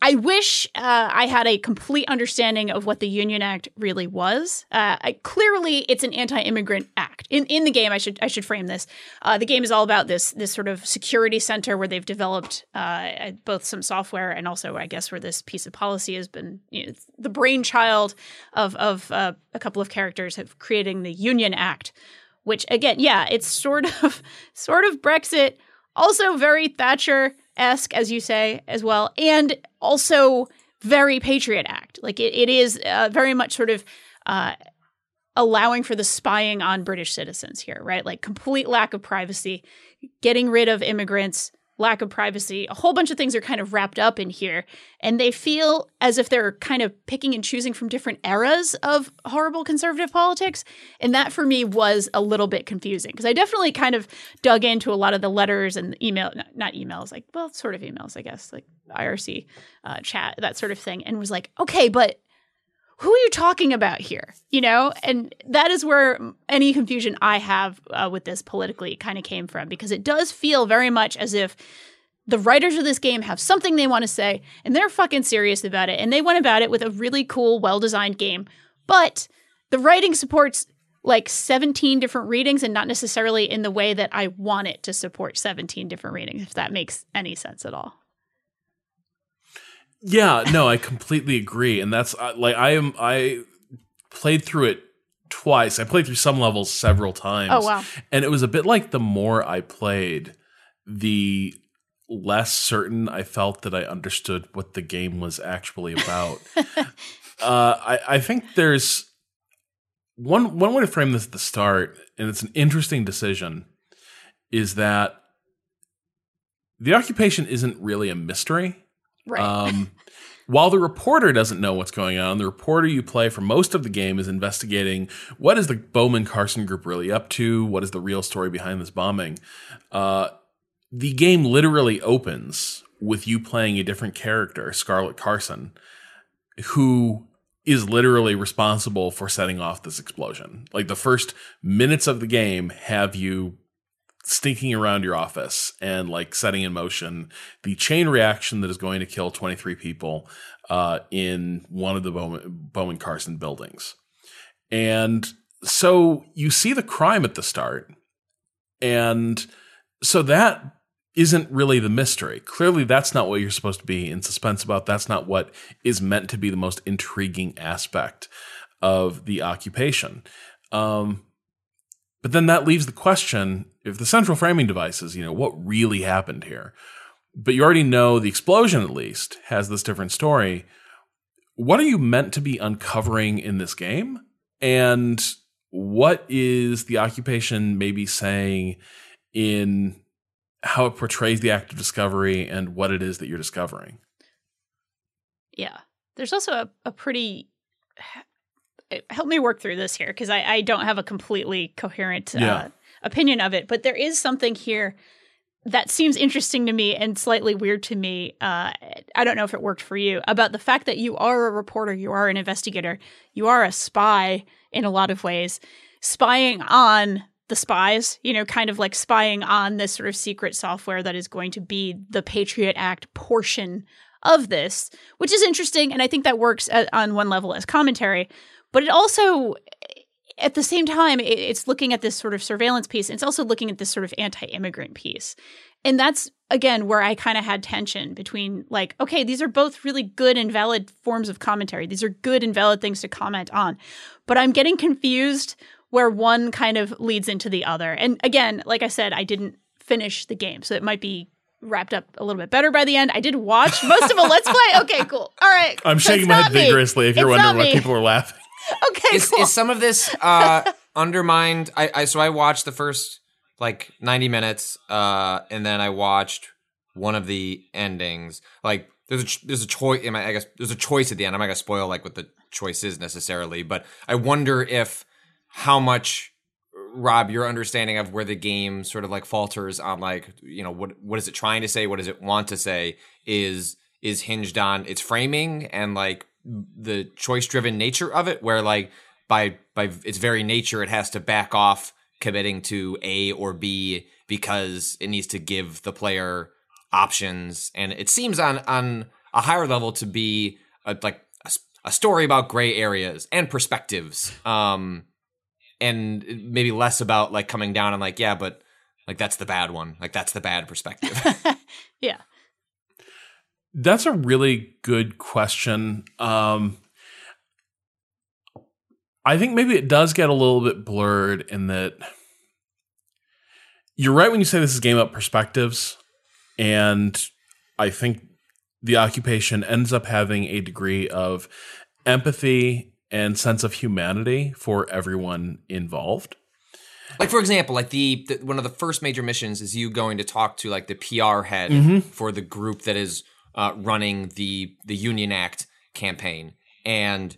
I wish uh, I had a complete understanding of what the Union Act really was. Uh, I, clearly, it's an anti-immigrant act. In in the game, I should I should frame this. Uh, the game is all about this this sort of security center where they've developed uh, both some software and also, I guess, where this piece of policy has been you know, the brainchild of of uh, a couple of characters of creating the Union Act, which again, yeah, it's sort of sort of Brexit, also very Thatcher esque, as you say, as well, and also very Patriot Act. Like it, it is uh, very much sort of uh, allowing for the spying on British citizens here, right? Like complete lack of privacy, getting rid of immigrants, lack of privacy. A whole bunch of things are kind of wrapped up in here. And they feel as if they're kind of picking and choosing from different eras of horrible conservative politics. And that for me was a little bit confusing because I definitely kind of dug into a lot of the letters and email, not emails, like, well, sort of emails, I guess, like IRC uh, chat, that sort of thing, and was like, okay, but who are you talking about here? You know, and that is where any confusion I have uh, with this politically kind of came from because it does feel very much as if the writers of this game have something they want to say and they're fucking serious about it and they went about it with a really cool, well designed game. But the writing supports like 17 different readings and not necessarily in the way that I want it to support 17 different readings, if that makes any sense at all. Yeah, no, I completely agree, and that's uh, like I am. I played through it twice. I played through some levels several times. Oh wow! And it was a bit like the more I played, the less certain I felt that I understood what the game was actually about. uh, I, I think there's one one way to frame this at the start, and it's an interesting decision, is that the occupation isn't really a mystery Right. um, while the reporter doesn't know what's going on, the reporter you play for most of the game is investigating what is the Bowman Carson group really up to? What is the real story behind this bombing? Uh, the game literally opens with you playing a different character, Scarlett Carson, who is literally responsible for setting off this explosion. Like the first minutes of the game have you stinking around your office and like setting in motion the chain reaction that is going to kill 23 people uh, in one of the Bowman, Carson buildings. And so you see the crime at the start. And so that isn't really the mystery. Clearly, that's not what you're supposed to be in suspense about. That's not what is meant to be the most intriguing aspect of the occupation. Um, but then that leaves the question if the central framing device is, you know, what really happened here? But you already know the explosion, at least, has this different story. What are you meant to be uncovering in this game? And what is the occupation maybe saying in how it portrays the act of discovery and what it is that you're discovering? Yeah. There's also a, a pretty help me work through this here because I, I, don't have a completely coherent uh, opinion of it, but there is something here that seems interesting to me and slightly weird to me. Uh, I don't know if it worked for you about the fact that you are a reporter, you are an investigator, you are a spy in a lot of ways, spying on the spies, you know, kind of like spying on this sort of secret software that is going to be the Patriot Act portion of this, which is interesting. And I think that works at, on one level as commentary. But it also, at the same time, it's looking at this sort of surveillance piece. It's also looking at this sort of anti immigrant piece. And that's, again, where I kind of had tension between like, okay, these are both really good and valid forms of commentary. These are good and valid things to comment on. But I'm getting confused where one kind of leads into the other. And again, like I said, I didn't finish the game. So it might be wrapped up a little bit better by the end. I did watch most of a Let's Play. Okay, cool. All right. I'm shaking my head me. vigorously if you're it's wondering why people are laughing. okay, is, cool. is some of this uh, undermined? I, I so I watched the first like 90 minutes, uh, and then I watched one of the endings. Like there's a there's a choice. I guess there's a choice at the end. I'm not gonna spoil like what the choice is necessarily, but I wonder if how much Rob, your understanding of where the game sort of like falters on like you know what what is it trying to say, what does it want to say, is is hinged on its framing and like the choice driven nature of it where like by by its very nature it has to back off committing to A or B because it needs to give the player options. And it seems on on a higher level to be a, like a, a story about gray areas and perspectives um and maybe less about like coming down and like yeah but like that's the bad one. Like that's the bad perspective. Yeah that's a really good question. Um, I think maybe it does get a little bit blurred in that you're right when you say this is game up perspectives, and I think the occupation ends up having a degree of empathy and sense of humanity for everyone involved. Like for example, like the, the one of the first major missions is you going to talk to like the PR head Mm-hmm. for the group that is uh, running the the Union Act campaign, and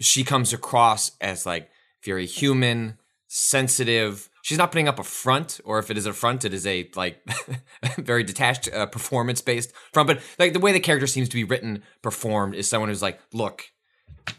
she comes across as like very human, sensitive. She's not putting up a front, or if it is a front, it is a like very detached, uh, performance based front. But like the way the character seems to be written, performed, is someone who's like, look,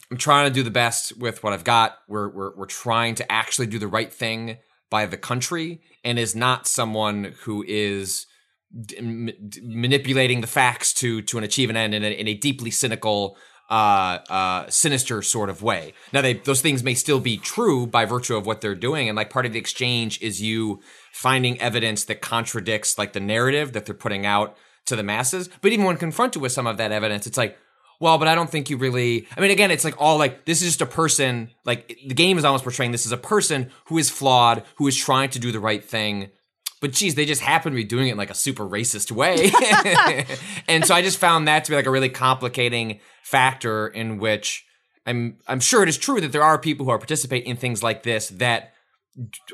I'm trying to do the best with what I've got. We're we're we're trying to actually do the right thing by the country, and is not someone who is manipulating the facts to to an achieve an end in a, in a deeply cynical, uh, uh, sinister sort of way. Now, they those things may still be true by virtue of what they're doing, and like part of the exchange is you finding evidence that contradicts like the narrative that they're putting out to the masses. But even when confronted with some of that evidence, it's like well, but I don't think you really. I mean, again, it's like all like this is just a person. Like the game is almost portraying this as a person who is flawed, who is trying to do the right thing. But geez, they just happen to be doing it in like a super racist way. and so I just found that to be like a really complicating factor in which I'm I'm sure it is true that there are people who are participate in things like this that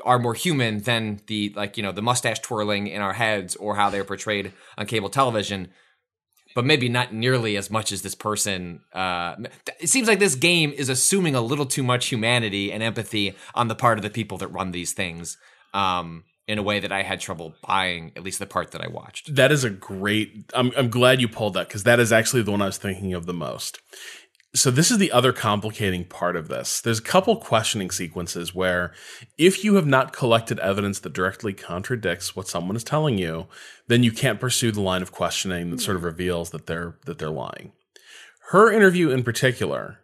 are more human than the like you know the mustache twirling in our heads or how they're portrayed on cable television but maybe not nearly as much as this person. Uh, it seems like this game is assuming a little too much humanity and empathy on the part of the people that run these things um, in a way that I had trouble buying, at least the part that I watched. That is a great. I'm I'm glad you pulled that because that is actually the one I was thinking of the most. So this is the other complicating part of this. There's a couple questioning sequences where if you have not collected evidence that directly contradicts what someone is telling you, then you can't pursue the line of questioning that sort of reveals that they're that they're lying. Her interview in particular,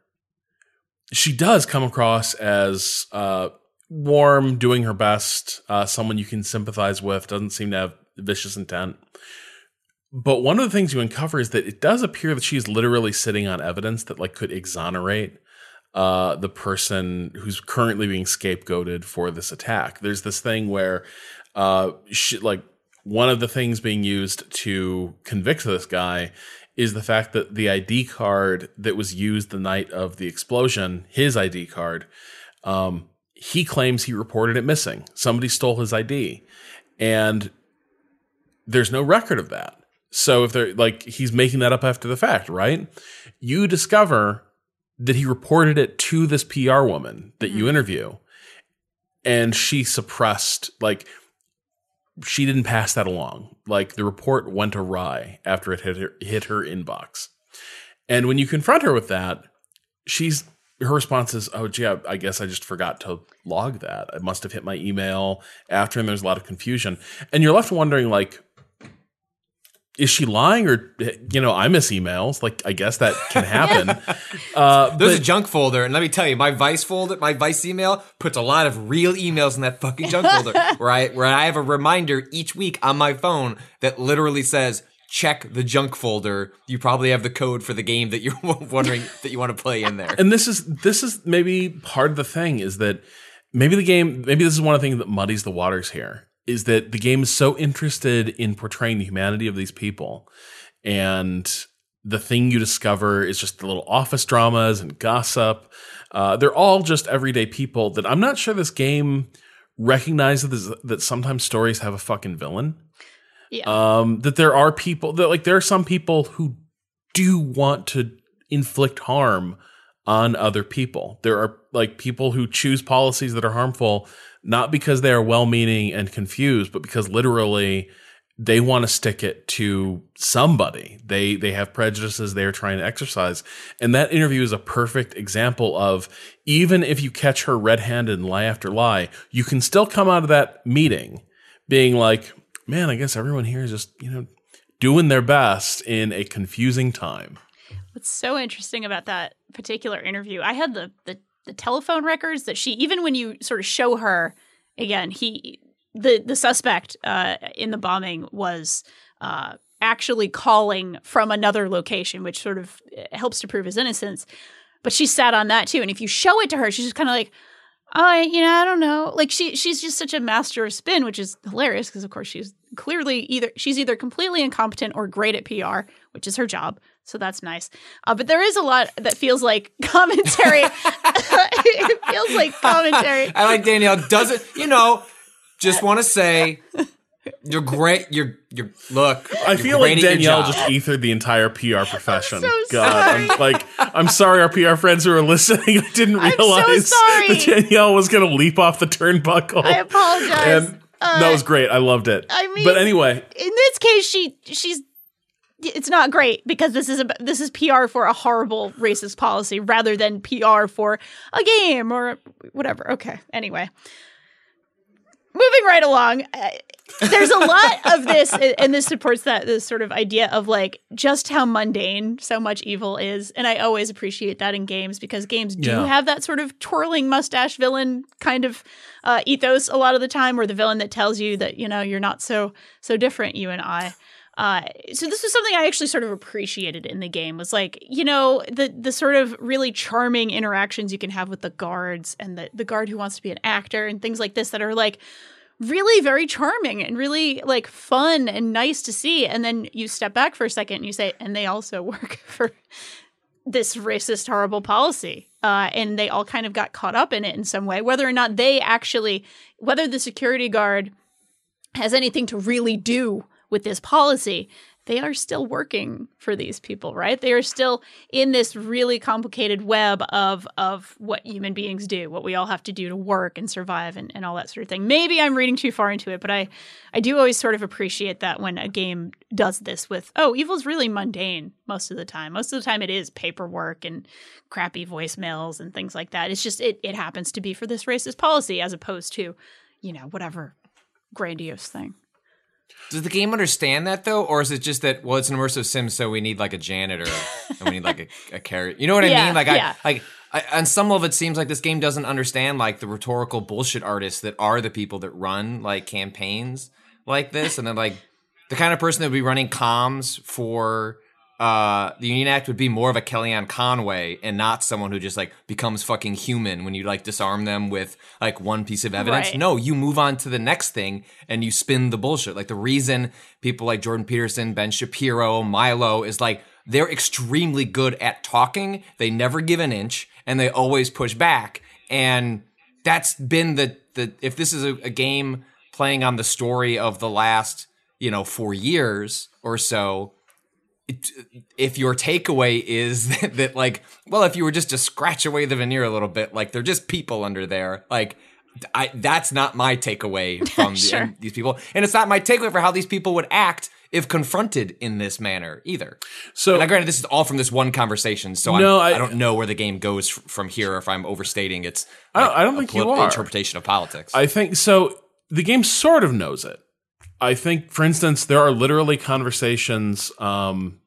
she does come across as uh, warm, doing her best, uh, someone you can sympathize with, doesn't seem to have vicious intent. But one of the things you uncover is that it does appear that she's literally sitting on evidence that like could exonerate uh, the person who's currently being scapegoated for this attack. There's this thing where uh, she, like one of the things being used to convict this guy is the fact that the ID card that was used the night of the explosion, his ID card, um, he claims he reported it missing. Somebody stole his ID, and there's no record of that. So if they're like he's making that up after the fact, right? You discover that he reported it to this PR woman that you hmm. interview, and she suppressed like she didn't pass that along. Like the report went awry after it hit her, hit her inbox. And when you confront her with that, she's her response is, "Oh, gee, I, I guess I just forgot to log that. I must have hit my email after." And there's a lot of confusion, and you're left wondering, like, is she lying or you know i miss emails like i guess that can happen uh There's but- a junk folder, and let me tell you, my Vice folder, my Vice email puts a lot of real emails in that fucking junk folder, where I where I have a reminder each week on my phone that literally says, "Check the junk folder." You probably have the code for the game that you're wondering that you want to play in there. and this is this is maybe part of the thing is that maybe the game maybe this is one of the things that muddies the waters here is that the game is so interested in portraying the humanity of these people and the thing you discover is just the little office dramas and gossip uh, they're all just everyday people that i'm not sure this game recognizes that sometimes stories have a fucking villain Yeah. um, that there are people that like there are some people who do want to inflict harm on other people. There are like people who choose policies that are harmful not because they are well-meaning and confused, but because literally they want to stick it to somebody. They they have prejudices they're trying to exercise. And that interview is a perfect example of even if you catch her red-handed and lie after lie, you can still come out of that meeting being like, man, I guess everyone here is just, you know, doing their best in a confusing time. What's so interesting about that particular interview, I had the, the the telephone records that she even when you sort of show her again, he the the suspect uh, in the bombing was uh, actually calling from another location, which sort of uh, helps to prove his innocence. But she sat on that too, and if you show it to her, she's just kind of like, I, you know, I don't know. Like she, she's just such a master of spin, which is hilarious because, of course, she's clearly either she's either completely incompetent or great at PR, which is her job. So that's nice. Uh, but there is a lot that feels like commentary. it feels like commentary. I like Danielle doesn't, you know, just want to say you're great. You're you're look. I you're feel like Danielle just ethered the entire PR profession. so God, sorry. I'm like, I'm sorry, our PR friends who are listening. I didn't I'm so realize sorry. that Danielle was going to leap off the turnbuckle. I apologize. And that was uh, great. I loved it. I mean- but anyway, in this case, she she's it's not great because this is a this is PR for a horrible racist policy rather than PR for a game or whatever. Okay. Anyway, moving right along. Uh, There's a lot of this, and this supports that this sort of idea of like just how mundane so much evil is, and I always appreciate that in games because games do Yeah. have that sort of twirling mustache villain kind of uh, ethos a lot of the time, or the villain that tells you that you know you're not so so different, you and I. Uh, so this was something I actually sort of appreciated in the game was like you know the the sort of really charming interactions you can have with the guards and the the guard who wants to be an actor and things like this that are like really very charming and really like fun and nice to see. And then you step back for a second and you say and they also work for this racist horrible policy. Uh, and they all kind of got caught up in it in some way. Whether or not they actually whether the security guard has anything to really do with this policy they are still working for these people right? They are still in this really complicated web of of what human beings do what we all have to do to work and survive and, and all that sort of thing. Maybe i'm reading too far into it but i i do always sort of appreciate that when a game does this with oh evil's really mundane most of the time. Most of the time it is paperwork and crappy voicemails and things like that. It's just it, it happens to be for this racist policy as opposed to you know whatever grandiose thing Does the game understand that though, or is it just that well, it's an immersive sim, so we need like a janitor and we need like a, a carrot? You know what I Yeah, mean? Like yeah. I like I, on some level, it seems like this game doesn't understand like the rhetorical bullshit artists that are the people that run like campaigns like this, and then like the kind of person that would be running comms for uh, the Union Act would be more of a Kellyanne Conway and not someone who just like becomes fucking human when you like disarm them with like one piece of evidence. Right. No, you move on to the next thing and you spin the bullshit. Like the reason people like Jordan Peterson, Ben Shapiro, Milo is like they're extremely good at talking. They never give an inch and they always push back. And that's been the the if this is a, a game playing on the story of the last you know four years or so if your takeaway is that, that like well if you were just to scratch away the veneer a little bit like they're just people under there like I, that's not my takeaway from the- Sure. these people and it's not my takeaway for how these people would act if confronted in this manner either so and I granted this is all from this one conversation, so No, I'm, I- I, don't know where the game goes f- from here. If I'm overstating its, I don't- like, I don't a think you polit- are. interpretation of politics. I think so. The game sort of knows it. I think, for instance, there are literally conversations. Um,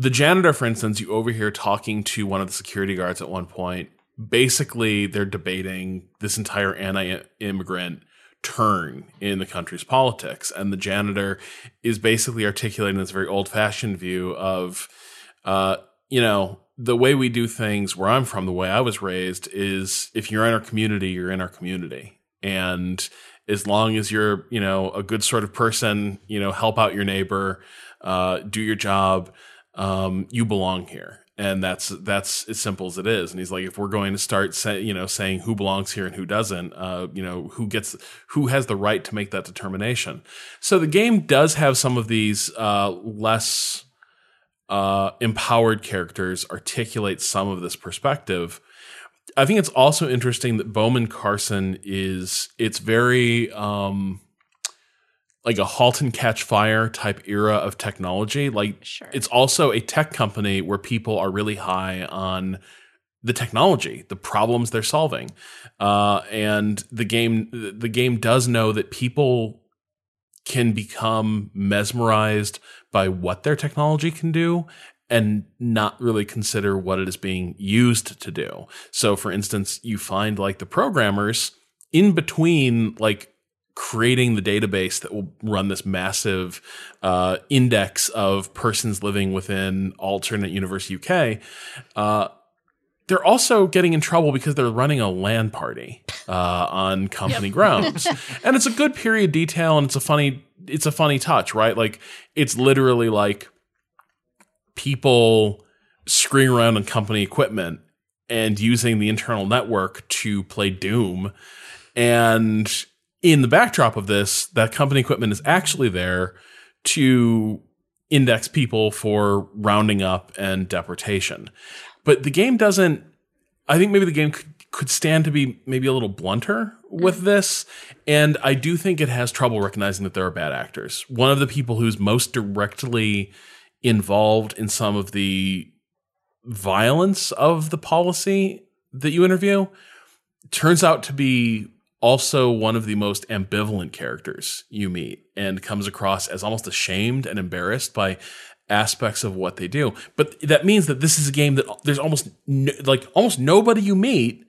the janitor, for instance, you overhear talking to one of the security guards at one point. Basically, they're debating this entire anti-immigrant turn in the country's politics, and the janitor is basically articulating this very old-fashioned view of, uh, you know, the way we do things where I'm from, the way I was raised is if you're in our community, you're in our community. And as long as you're, you know, a good sort of person, you know, help out your neighbor, uh, do your job, um, you belong here. And that's that's as simple as it is. And he's like, if we're going to start, say, you know, saying who belongs here and who doesn't, uh, you know, who gets, who has the right to make that determination. So the game does have some of these uh, less uh, empowered characters articulate some of this perspective. I think it's also interesting that Bowman Carson is it's very um like a halt and catch fire type era of technology. Like Sure. it's also a tech company where people are really high on the technology, the problems they're solving. Uh, and the game the game does know that people can become mesmerized by what their technology can do and not really consider what it is being used to do. So for instance, you find like the programmers in between like creating the database that will run this massive uh, index of persons living within alternate universe UK, uh, they're also getting in trouble because they're running a LAN party uh, on company grounds, and it's a good period detail, and it's a funny it's a funny touch, right? Like it's literally like people screwing around on company equipment and using the internal network to play Doom, and in the backdrop of this, that company equipment is actually there to index people for rounding up and deportation. But the game doesn't, I think maybe the game could, could stand to be maybe a little blunter with mm-hmm. this. And I do think it has trouble recognizing that there are bad actors. One of the people who's most directly involved in some of the violence of the policy that you interview turns out to be also one of the most ambivalent characters you meet and comes across as almost ashamed and embarrassed by aspects of what they do. But that means that this is a game that there's almost no, like almost nobody you meet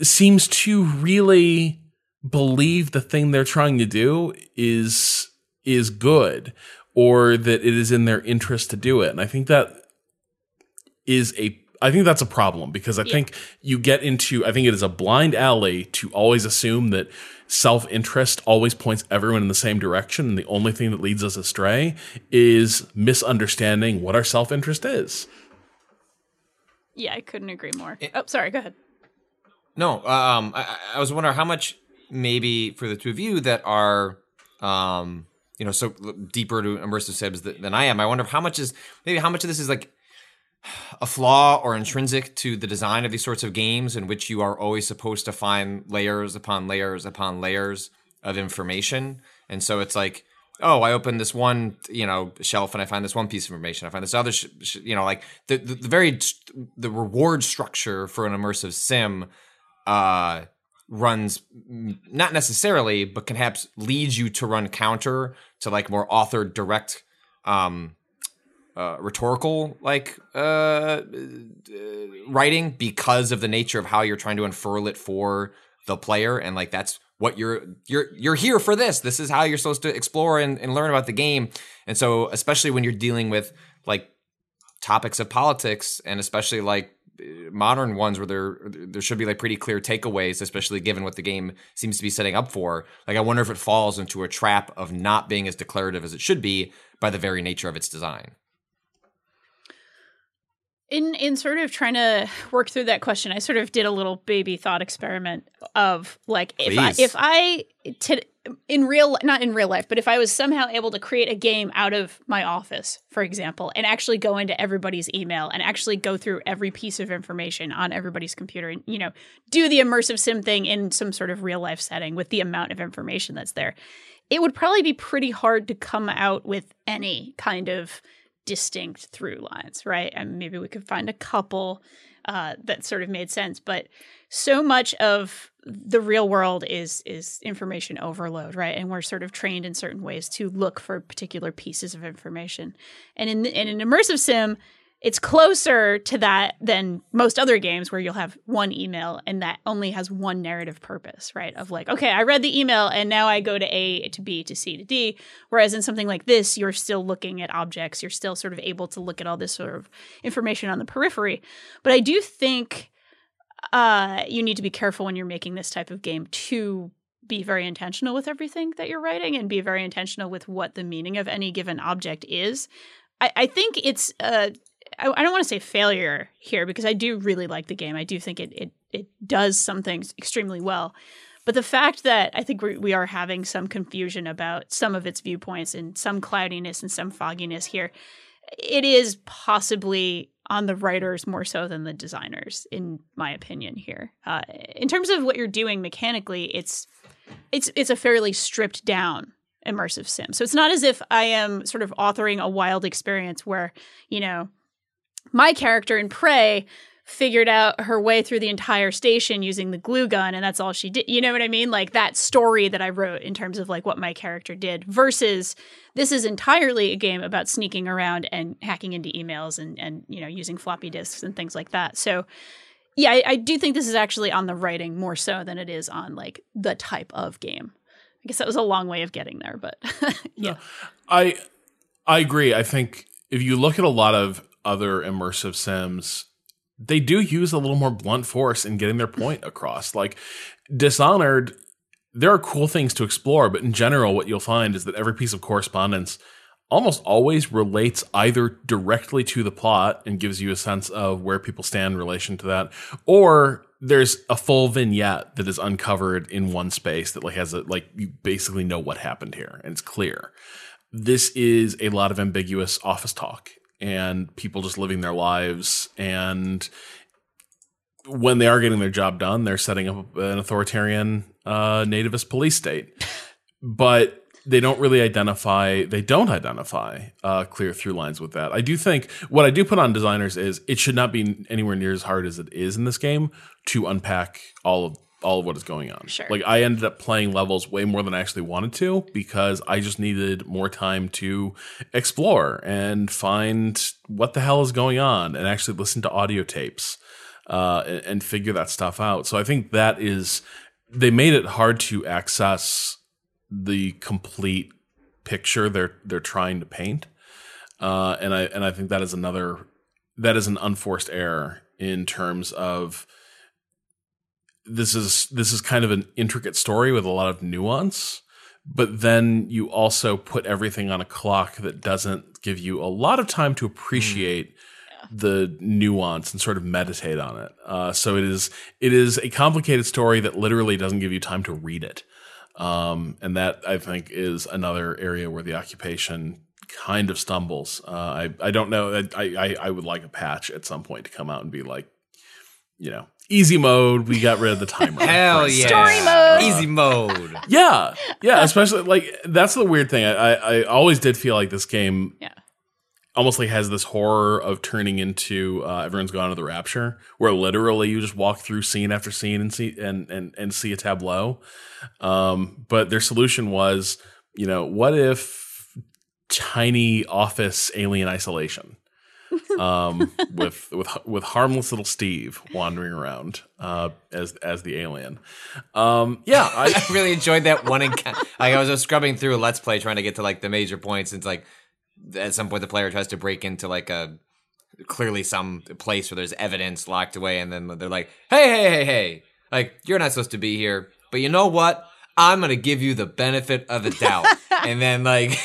seems to really believe the thing they're trying to do is is good or that it is in their interest to do it. And I think that is a I think that's a problem because I yeah. think you get into I think it is a blind alley to always assume that self-interest always points everyone in the same direction and the only thing that leads us astray is misunderstanding what our self-interest is. Yeah, I couldn't agree more. It, oh, sorry, go ahead. No, um I, I was wondering how much maybe for the two of you that are um you know so deeper to immersive sims than I am. I wonder how much is maybe how much of this is like a flaw or intrinsic to the design of these sorts of games in which you are always supposed to find layers upon layers upon layers of information. And so it's like, oh, I open this one, you know, shelf and I find this one piece of information. I find this other, sh- sh- you know, like the, the, the very the reward structure for an immersive sim uh, runs not necessarily, but can perhaps leads you to run counter to like more author direct um, uh, rhetorical like uh, uh, writing because of the nature of how you're trying to unfurl it for the player. And like that's what you're you're you're here for this. This is how you're supposed to explore and, and learn about the game. And so especially when you're dealing with like topics of politics and especially like modern ones where there there should be like pretty clear takeaways especially given what the game seems to be setting up for like i wonder if it falls into a trap of not being as declarative as it should be by the very nature of its design in in sort of trying to work through that question, I sort of did a little baby thought experiment of like if I, if I t- in real not in real life, but if I was somehow able to create a game out of my office, for example, and actually go into everybody's email and actually go through every piece of information on everybody's computer and you know do the immersive sim thing in some sort of real life setting with the amount of information that's there, it would probably be pretty hard to come out with any kind of distinct through lines, right? And maybe we could find a couple uh, that sort of made sense. But so much of the real world is is information overload, right? And we're sort of trained in certain ways to look for particular pieces of information. And in in an immersive sim, it's closer to that than most other games where you'll have one email and that only has one narrative purpose, right? Of like, okay, I read the email and now I go to A to B to C to D. Whereas in something like this, you're still looking at objects, you're still sort of able to look at all this sort of information on the periphery. But I do think uh, you need to be careful when you're making this type of game to be very intentional with everything that you're writing and be very intentional with what the meaning of any given object is. I, think it's uh, I, I don't want to say failure here because I do really like the game. I do think it it it does some things extremely well. But the fact that I think we, we are having some confusion about some of its viewpoints and some cloudiness and some fogginess here, it is possibly on the writers more so than the designers, in my opinion. Here, uh, in terms of what you're doing mechanically, it's it's it's a fairly stripped down immersive sim. So it's not as if I am sort of authoring a wild experience where you know my character in Prey figured out her way through the entire station using the glue gun and that's all she did. You know what I mean? Like that story that I wrote in terms of like what my character did versus this is entirely a game about sneaking around and hacking into emails and and you know using floppy disks and things like that. So yeah, I, I do think this is actually on the writing more so than it is on like the type of game. I guess that was a long way of getting there, but yeah. No, I I agree. I think if you look at a lot of other immersive sims, they do use a little more blunt force in getting their point across. Like Dishonored, there are cool things to explore, but in general, what you'll find is that every piece of correspondence almost always relates either directly to the plot and gives you a sense of where people stand in relation to that, or there's a full vignette that is uncovered in one space that like has a like you basically know what happened here and it's clear. This is a lot of ambiguous office talk and people just living their lives and when they are getting their job done, they're setting up an authoritarian uh, nativist police state. But they don't really identify they don't identify uh, clear through lines with that i do think what i do put on designers is it should not be anywhere near as hard as it is in this game to unpack all of all of what is going on Sure. like i ended up playing levels way more than i actually wanted to because i just needed more time to explore and find what the hell is going on and actually listen to audio tapes uh, and, and figure that stuff out so i think that is they made it hard to access the complete picture they're they're trying to paint. Uh, and I and I think that is another that is an unforced error in terms of this is this is kind of an intricate story with a lot of nuance, but then you also put everything on a clock that doesn't give you a lot of time to appreciate the nuance and sort of meditate on it. Uh, so it is it is a complicated story that literally doesn't give you time to read it. Um, and that I think is another area where the occupation kind of stumbles. Uh, I I don't know. I, I I would like a patch at some point to come out and be like, you know, easy mode. We got rid of the timer. Hell yeah. Story mode. Easy mode. Yeah, yeah. Especially like that's the weird thing. I, I I always did feel like this game Yeah. almost like has this horror of turning into uh, everyone's gone to the rapture, where literally you just walk through scene after scene and see and and and see a tableau. Um, but their solution was, you know, what if tiny office alien isolation? Um, with with with harmless little Steve wandering around uh, as as the alien. Um, yeah, I, I really enjoyed that one encounter. Like I was just scrubbing through a let's play trying to get to like the major points. And it's like at some point the player tries to break into like a clearly some place where there's evidence locked away, and then they're like, "Hey, hey, hey, hey! Like you're not supposed to be here, but you know what? I'm gonna give you the benefit of the doubt." and then like.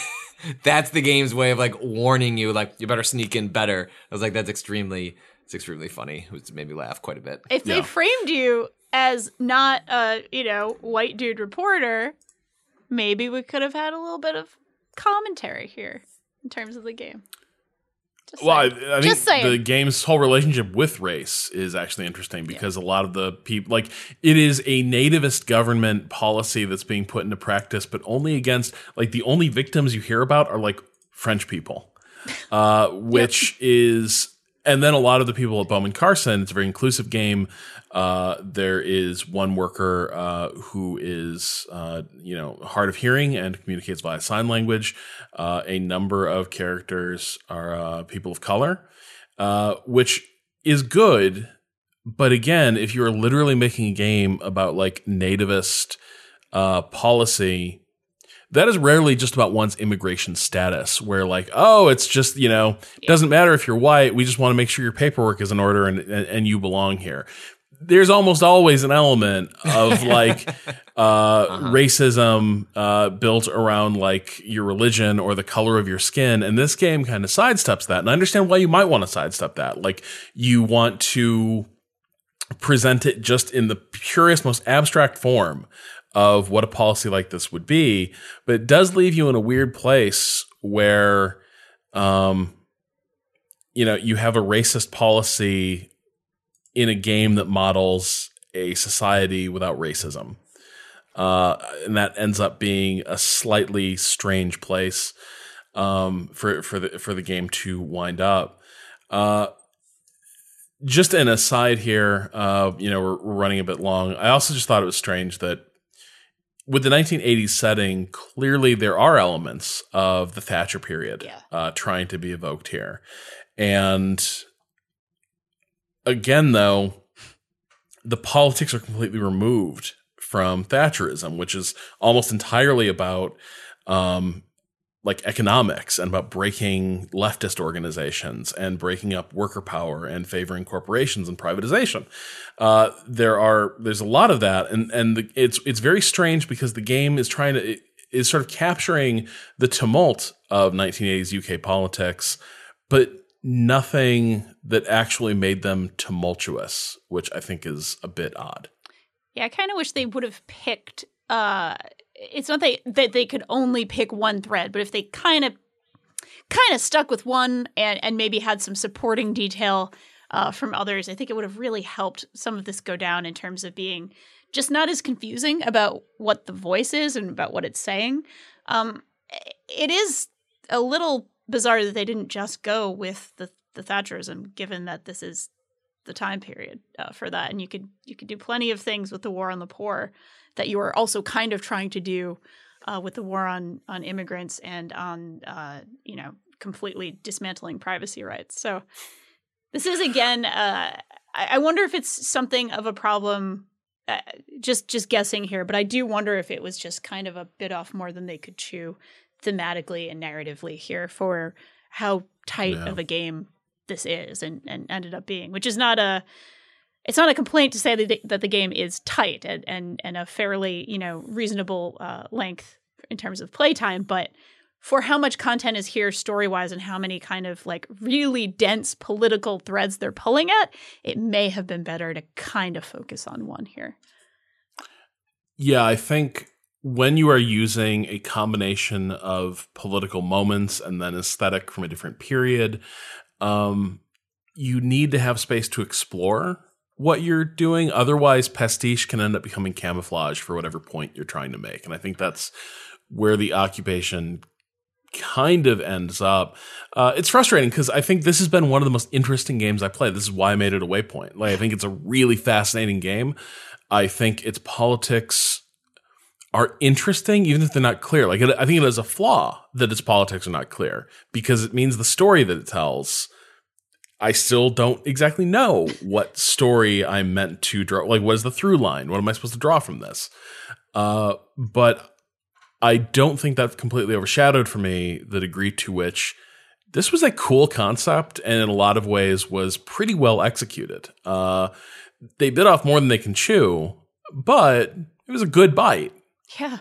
That's the game's way of like warning you, like you better sneak in better. I was like, that's extremely, it's extremely funny. It made me laugh quite a bit. If they framed you as not a, you know, white dude reporter, maybe we could have had a little bit of commentary here in terms of the game. Just Well, I, saying. I think Just saying. the game's whole relationship with race is actually interesting because a lot of the people, like, it is a nativist government policy that's being put into practice, but only against, like, the only victims you hear about are like French people, uh, which is, and then a lot of the people at Bowman Carson, it's a very inclusive game. Uh, there is one worker uh, who is, uh, you know, hard of hearing and communicates via sign language. Uh, a number of characters are uh, people of color, uh, which is good. But again, if you are literally making a game about like nativist policy, that is rarely just about one's immigration status, where like, oh, it's just you know, doesn't matter if you're white. We just want to make sure your paperwork is in order and and, and you belong here. There's almost always an element of like uh, racism uh, built around like your religion or the color of your skin, and this game kind of sidesteps that. And I understand why you might want to sidestep that. Like you want to present it just in the purest, most abstract form of what a policy like this would be, but it does leave you in a weird place where, um, you know, you have a racist policy in a game that models a society without racism. Uh, and that ends up being a slightly strange place um, for for the for the game to wind up. Uh, just an aside here, uh, you know, we're, we're running a bit long. I also just thought it was strange that with the 1980s setting, clearly there are elements of the Thatcher period Yeah. uh, trying to be evoked here. And again, though, the politics are completely removed from Thatcherism, which is almost entirely about um, like economics and about breaking leftist organizations and breaking up worker power and favoring corporations and privatization. Uh, there are there's a lot of that, and and the, it's it's very strange because the game is trying to is sort of capturing the tumult of 1980s UK politics, but nothing that actually made them tumultuous, which I think is a bit odd. Yeah, I kind of wish they would have picked uh it's not they, that they could only pick one thread, but if they kind of kind of stuck with one and and maybe had some supporting detail uh, from others, I think it would have really helped some of this go down in terms of being just not as confusing about what the voice is and about what it's saying. Um, it is a little bizarre that they didn't just go with the the Thatcherism, given that this is the time period uh, for that, and you could you could do plenty of things with the war on the poor that you are also kind of trying to do uh, with the war on on immigrants and on uh, you know completely dismantling privacy rights. So this is again, uh, I wonder if it's something of a problem. Uh, just just guessing here, but I do wonder if it was just kind of a bit off more than they could chew thematically and narratively here for how tight yeah. of a game this is and, and ended up being, which is not a it's not a complaint to say that the, that the game is tight and, and, and a fairly you know reasonable uh, length in terms of playtime, but for how much content is here story wise and how many kind of like really dense political threads they're pulling at, it may have been better to kind of focus on one here. Yeah, I think when you are using a combination of political moments and then aesthetic from a different period, um, you need to have space to explore what you're doing. Otherwise, pastiche can end up becoming camouflage for whatever point you're trying to make. And I think that's where the occupation kind of ends up. Uh, it's frustrating because I think this has been one of the most interesting games I played. This is why I made it a waypoint. Like, I think it's a really fascinating game. I think its politics are interesting, even if they're not clear. Like, I think it has a flaw that its politics are not clear because it means the story that it tells I still don't exactly know what story I'm meant to draw. Like, what is the through line? What am I supposed to draw from this? Uh, but I don't think that completely overshadowed for me the degree to which this was a cool concept and in a lot of ways was pretty well executed. Uh, they bit off more than they can chew, but it was a good bite. Yeah.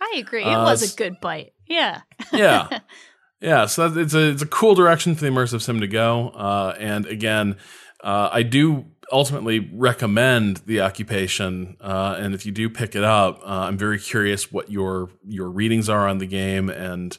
I agree. It uh, was a good bite. Yeah. yeah. Yeah, so it's a it's a cool direction for the immersive sim to go. Uh, and again, uh, I do ultimately recommend the occupation. Uh, and if you do pick it up, uh, I'm very curious what your your readings are on the game, and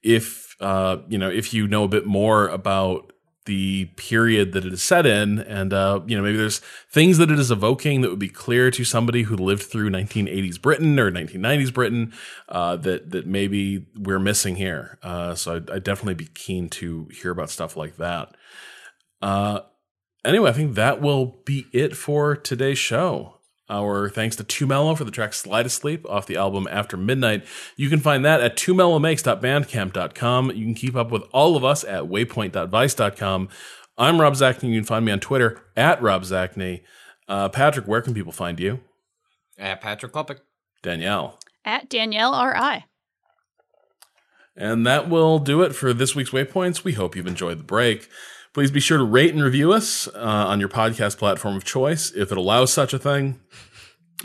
if uh, you know if you know a bit more about the period that it is set in. And uh, you know maybe there's things that it is evoking that would be clear to somebody who lived through 1980s britain or 1990s britain uh, that that maybe we're missing here. Uh, so I'd, I'd, definitely be keen to hear about stuff like that. Uh, anyway i think that will be it for today's show our thanks to Too Mellow for the track Slide Asleep off the album After Midnight. You can find that at twomellowmakes.bandcamp.com. You can keep up with all of us at waypoint.vice.com. I'm Rob Zacny. You can find me on Twitter at Rob Zacny. Uh, Patrick, where can people find you? At Patrick Klepek. Danielle. At Danielle R.I. And that will do it for this week's Waypoints. We hope you've enjoyed the break. Please be sure to rate and review us uh, on your podcast platform of choice if it allows such a thing.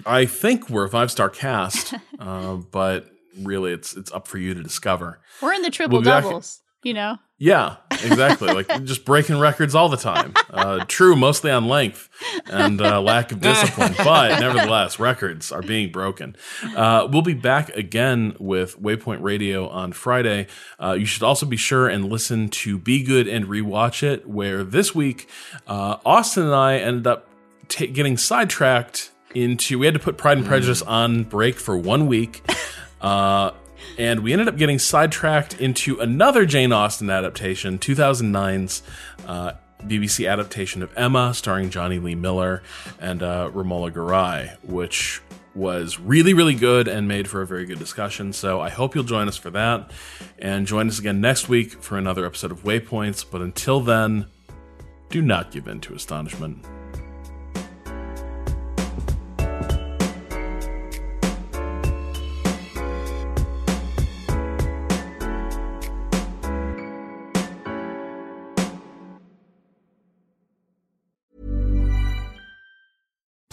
I think we're a five star cast, uh, but really, it's it's up for you to discover. We're in the triple we'll doubles, you know. Yeah, exactly. like just breaking records all the time. Uh, true, mostly on length and uh, lack of discipline, but nevertheless, records are being broken. Uh, we'll be back again with Waypoint Radio on Friday. Uh, you should also be sure and listen to Be Good and Rewatch It, where this week uh, Austin and I ended up t- getting sidetracked into. We had to put Pride and Prejudice on break for one week. Uh, and we ended up getting sidetracked into another Jane Austen adaptation, 2009's uh, BBC adaptation of Emma, starring Jonny Lee Miller and uh, Romola Garai, which was really, really good and made for a very good discussion. So I hope you'll join us for that. And join us again next week for another episode of Waypoints. But until then, do not give in to astonishment.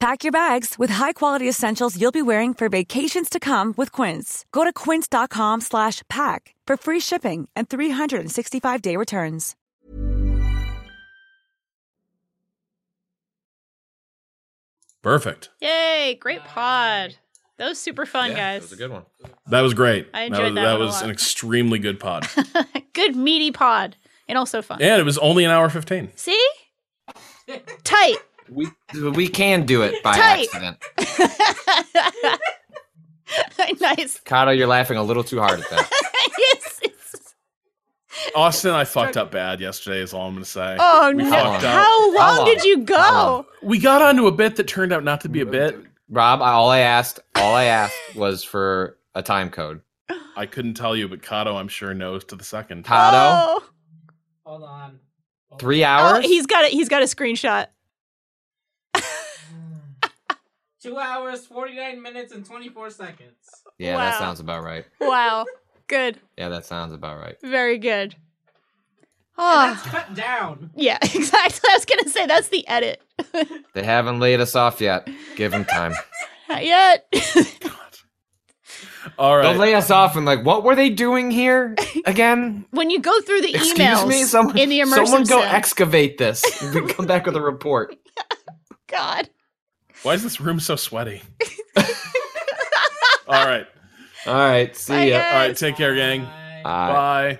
Pack your bags with high-quality essentials you'll be wearing for vacations to come with Quince. Go to quince.com slash pack for free shipping and 365-day returns. Perfect. Yay! Great pod. That was super fun, Yeah, guys. That was a good one. That was great. I enjoyed was, that one a was lot. an extremely good pod. Good meaty pod, and also fun. and it was only an hour 15. See? Tight. We we can do it by Tight. accident. nice. Kato, you're laughing a little too hard at that. Yes, it's- Austin, I fucked up bad yesterday, is all I'm going to say. oh we no! fucked up. How long did you go? We got onto a bit that turned out not to be a bit. Rob, I, all I asked, all I asked was for a time code. I couldn't tell you, but Kato, I'm sure, knows to the second. Kato, Oh, Hold on. Hold three oh, hours. he's got it. He's got a screenshot. Two hours, 49 minutes, and 24 seconds. yeah, that sounds about right. Wow. Good. Yeah, that sounds about right. Very good. And ah. that's Oh, cut down. yeah, exactly. I was gonna say that's the edit. They haven't laid us off yet. Give them time. Not yet. All right. Don't lay us off and like, what were they doing here again? when you go through the Excuse emails me, someone, in the immersive someone go sim- excavate this. We come back with a report. God. Why is this room so sweaty? All right. All right, see Bye, ya. guys. All right. Take care, gang. Bye.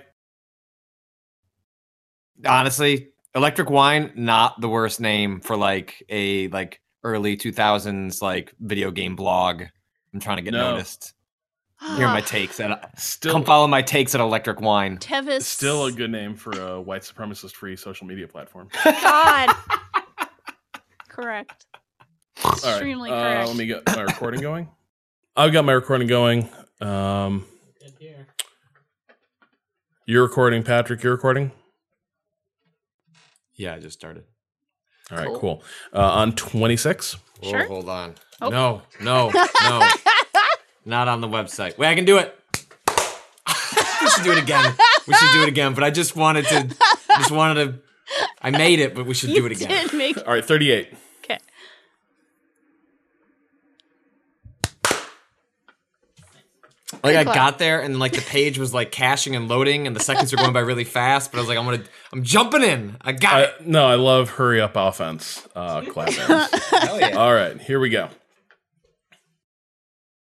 Bye. honestly, Electric Wine not the worst name for like a like early 2000s like video game blog. I'm trying to get No. noticed. Here are my takes at Still, come follow my takes at Electric Wine. Tevis. still a good name for a white supremacist free social media platform. God. correct. All right. Extremely uh, correct. Let me get my recording going. I've got my recording going. Um, here. you're recording, Patrick. You're recording. Yeah, I just started. All right, Cool. cool. Uh, on 26. Sure. hold on. Oh. No, no, no. Not on the website. Wait, I can do it. we should do it again. We should do it again. But I just wanted to. Just wanted to. I made it, but we should you do it again. make All right, 38. Like I got there and like the page was like caching and loading and the seconds were going by really fast, but I was like, I'm gonna, I'm jumping in. I got I, it. no, I love hurry up offense. Uh, clap. Hell yeah. All right, here we go.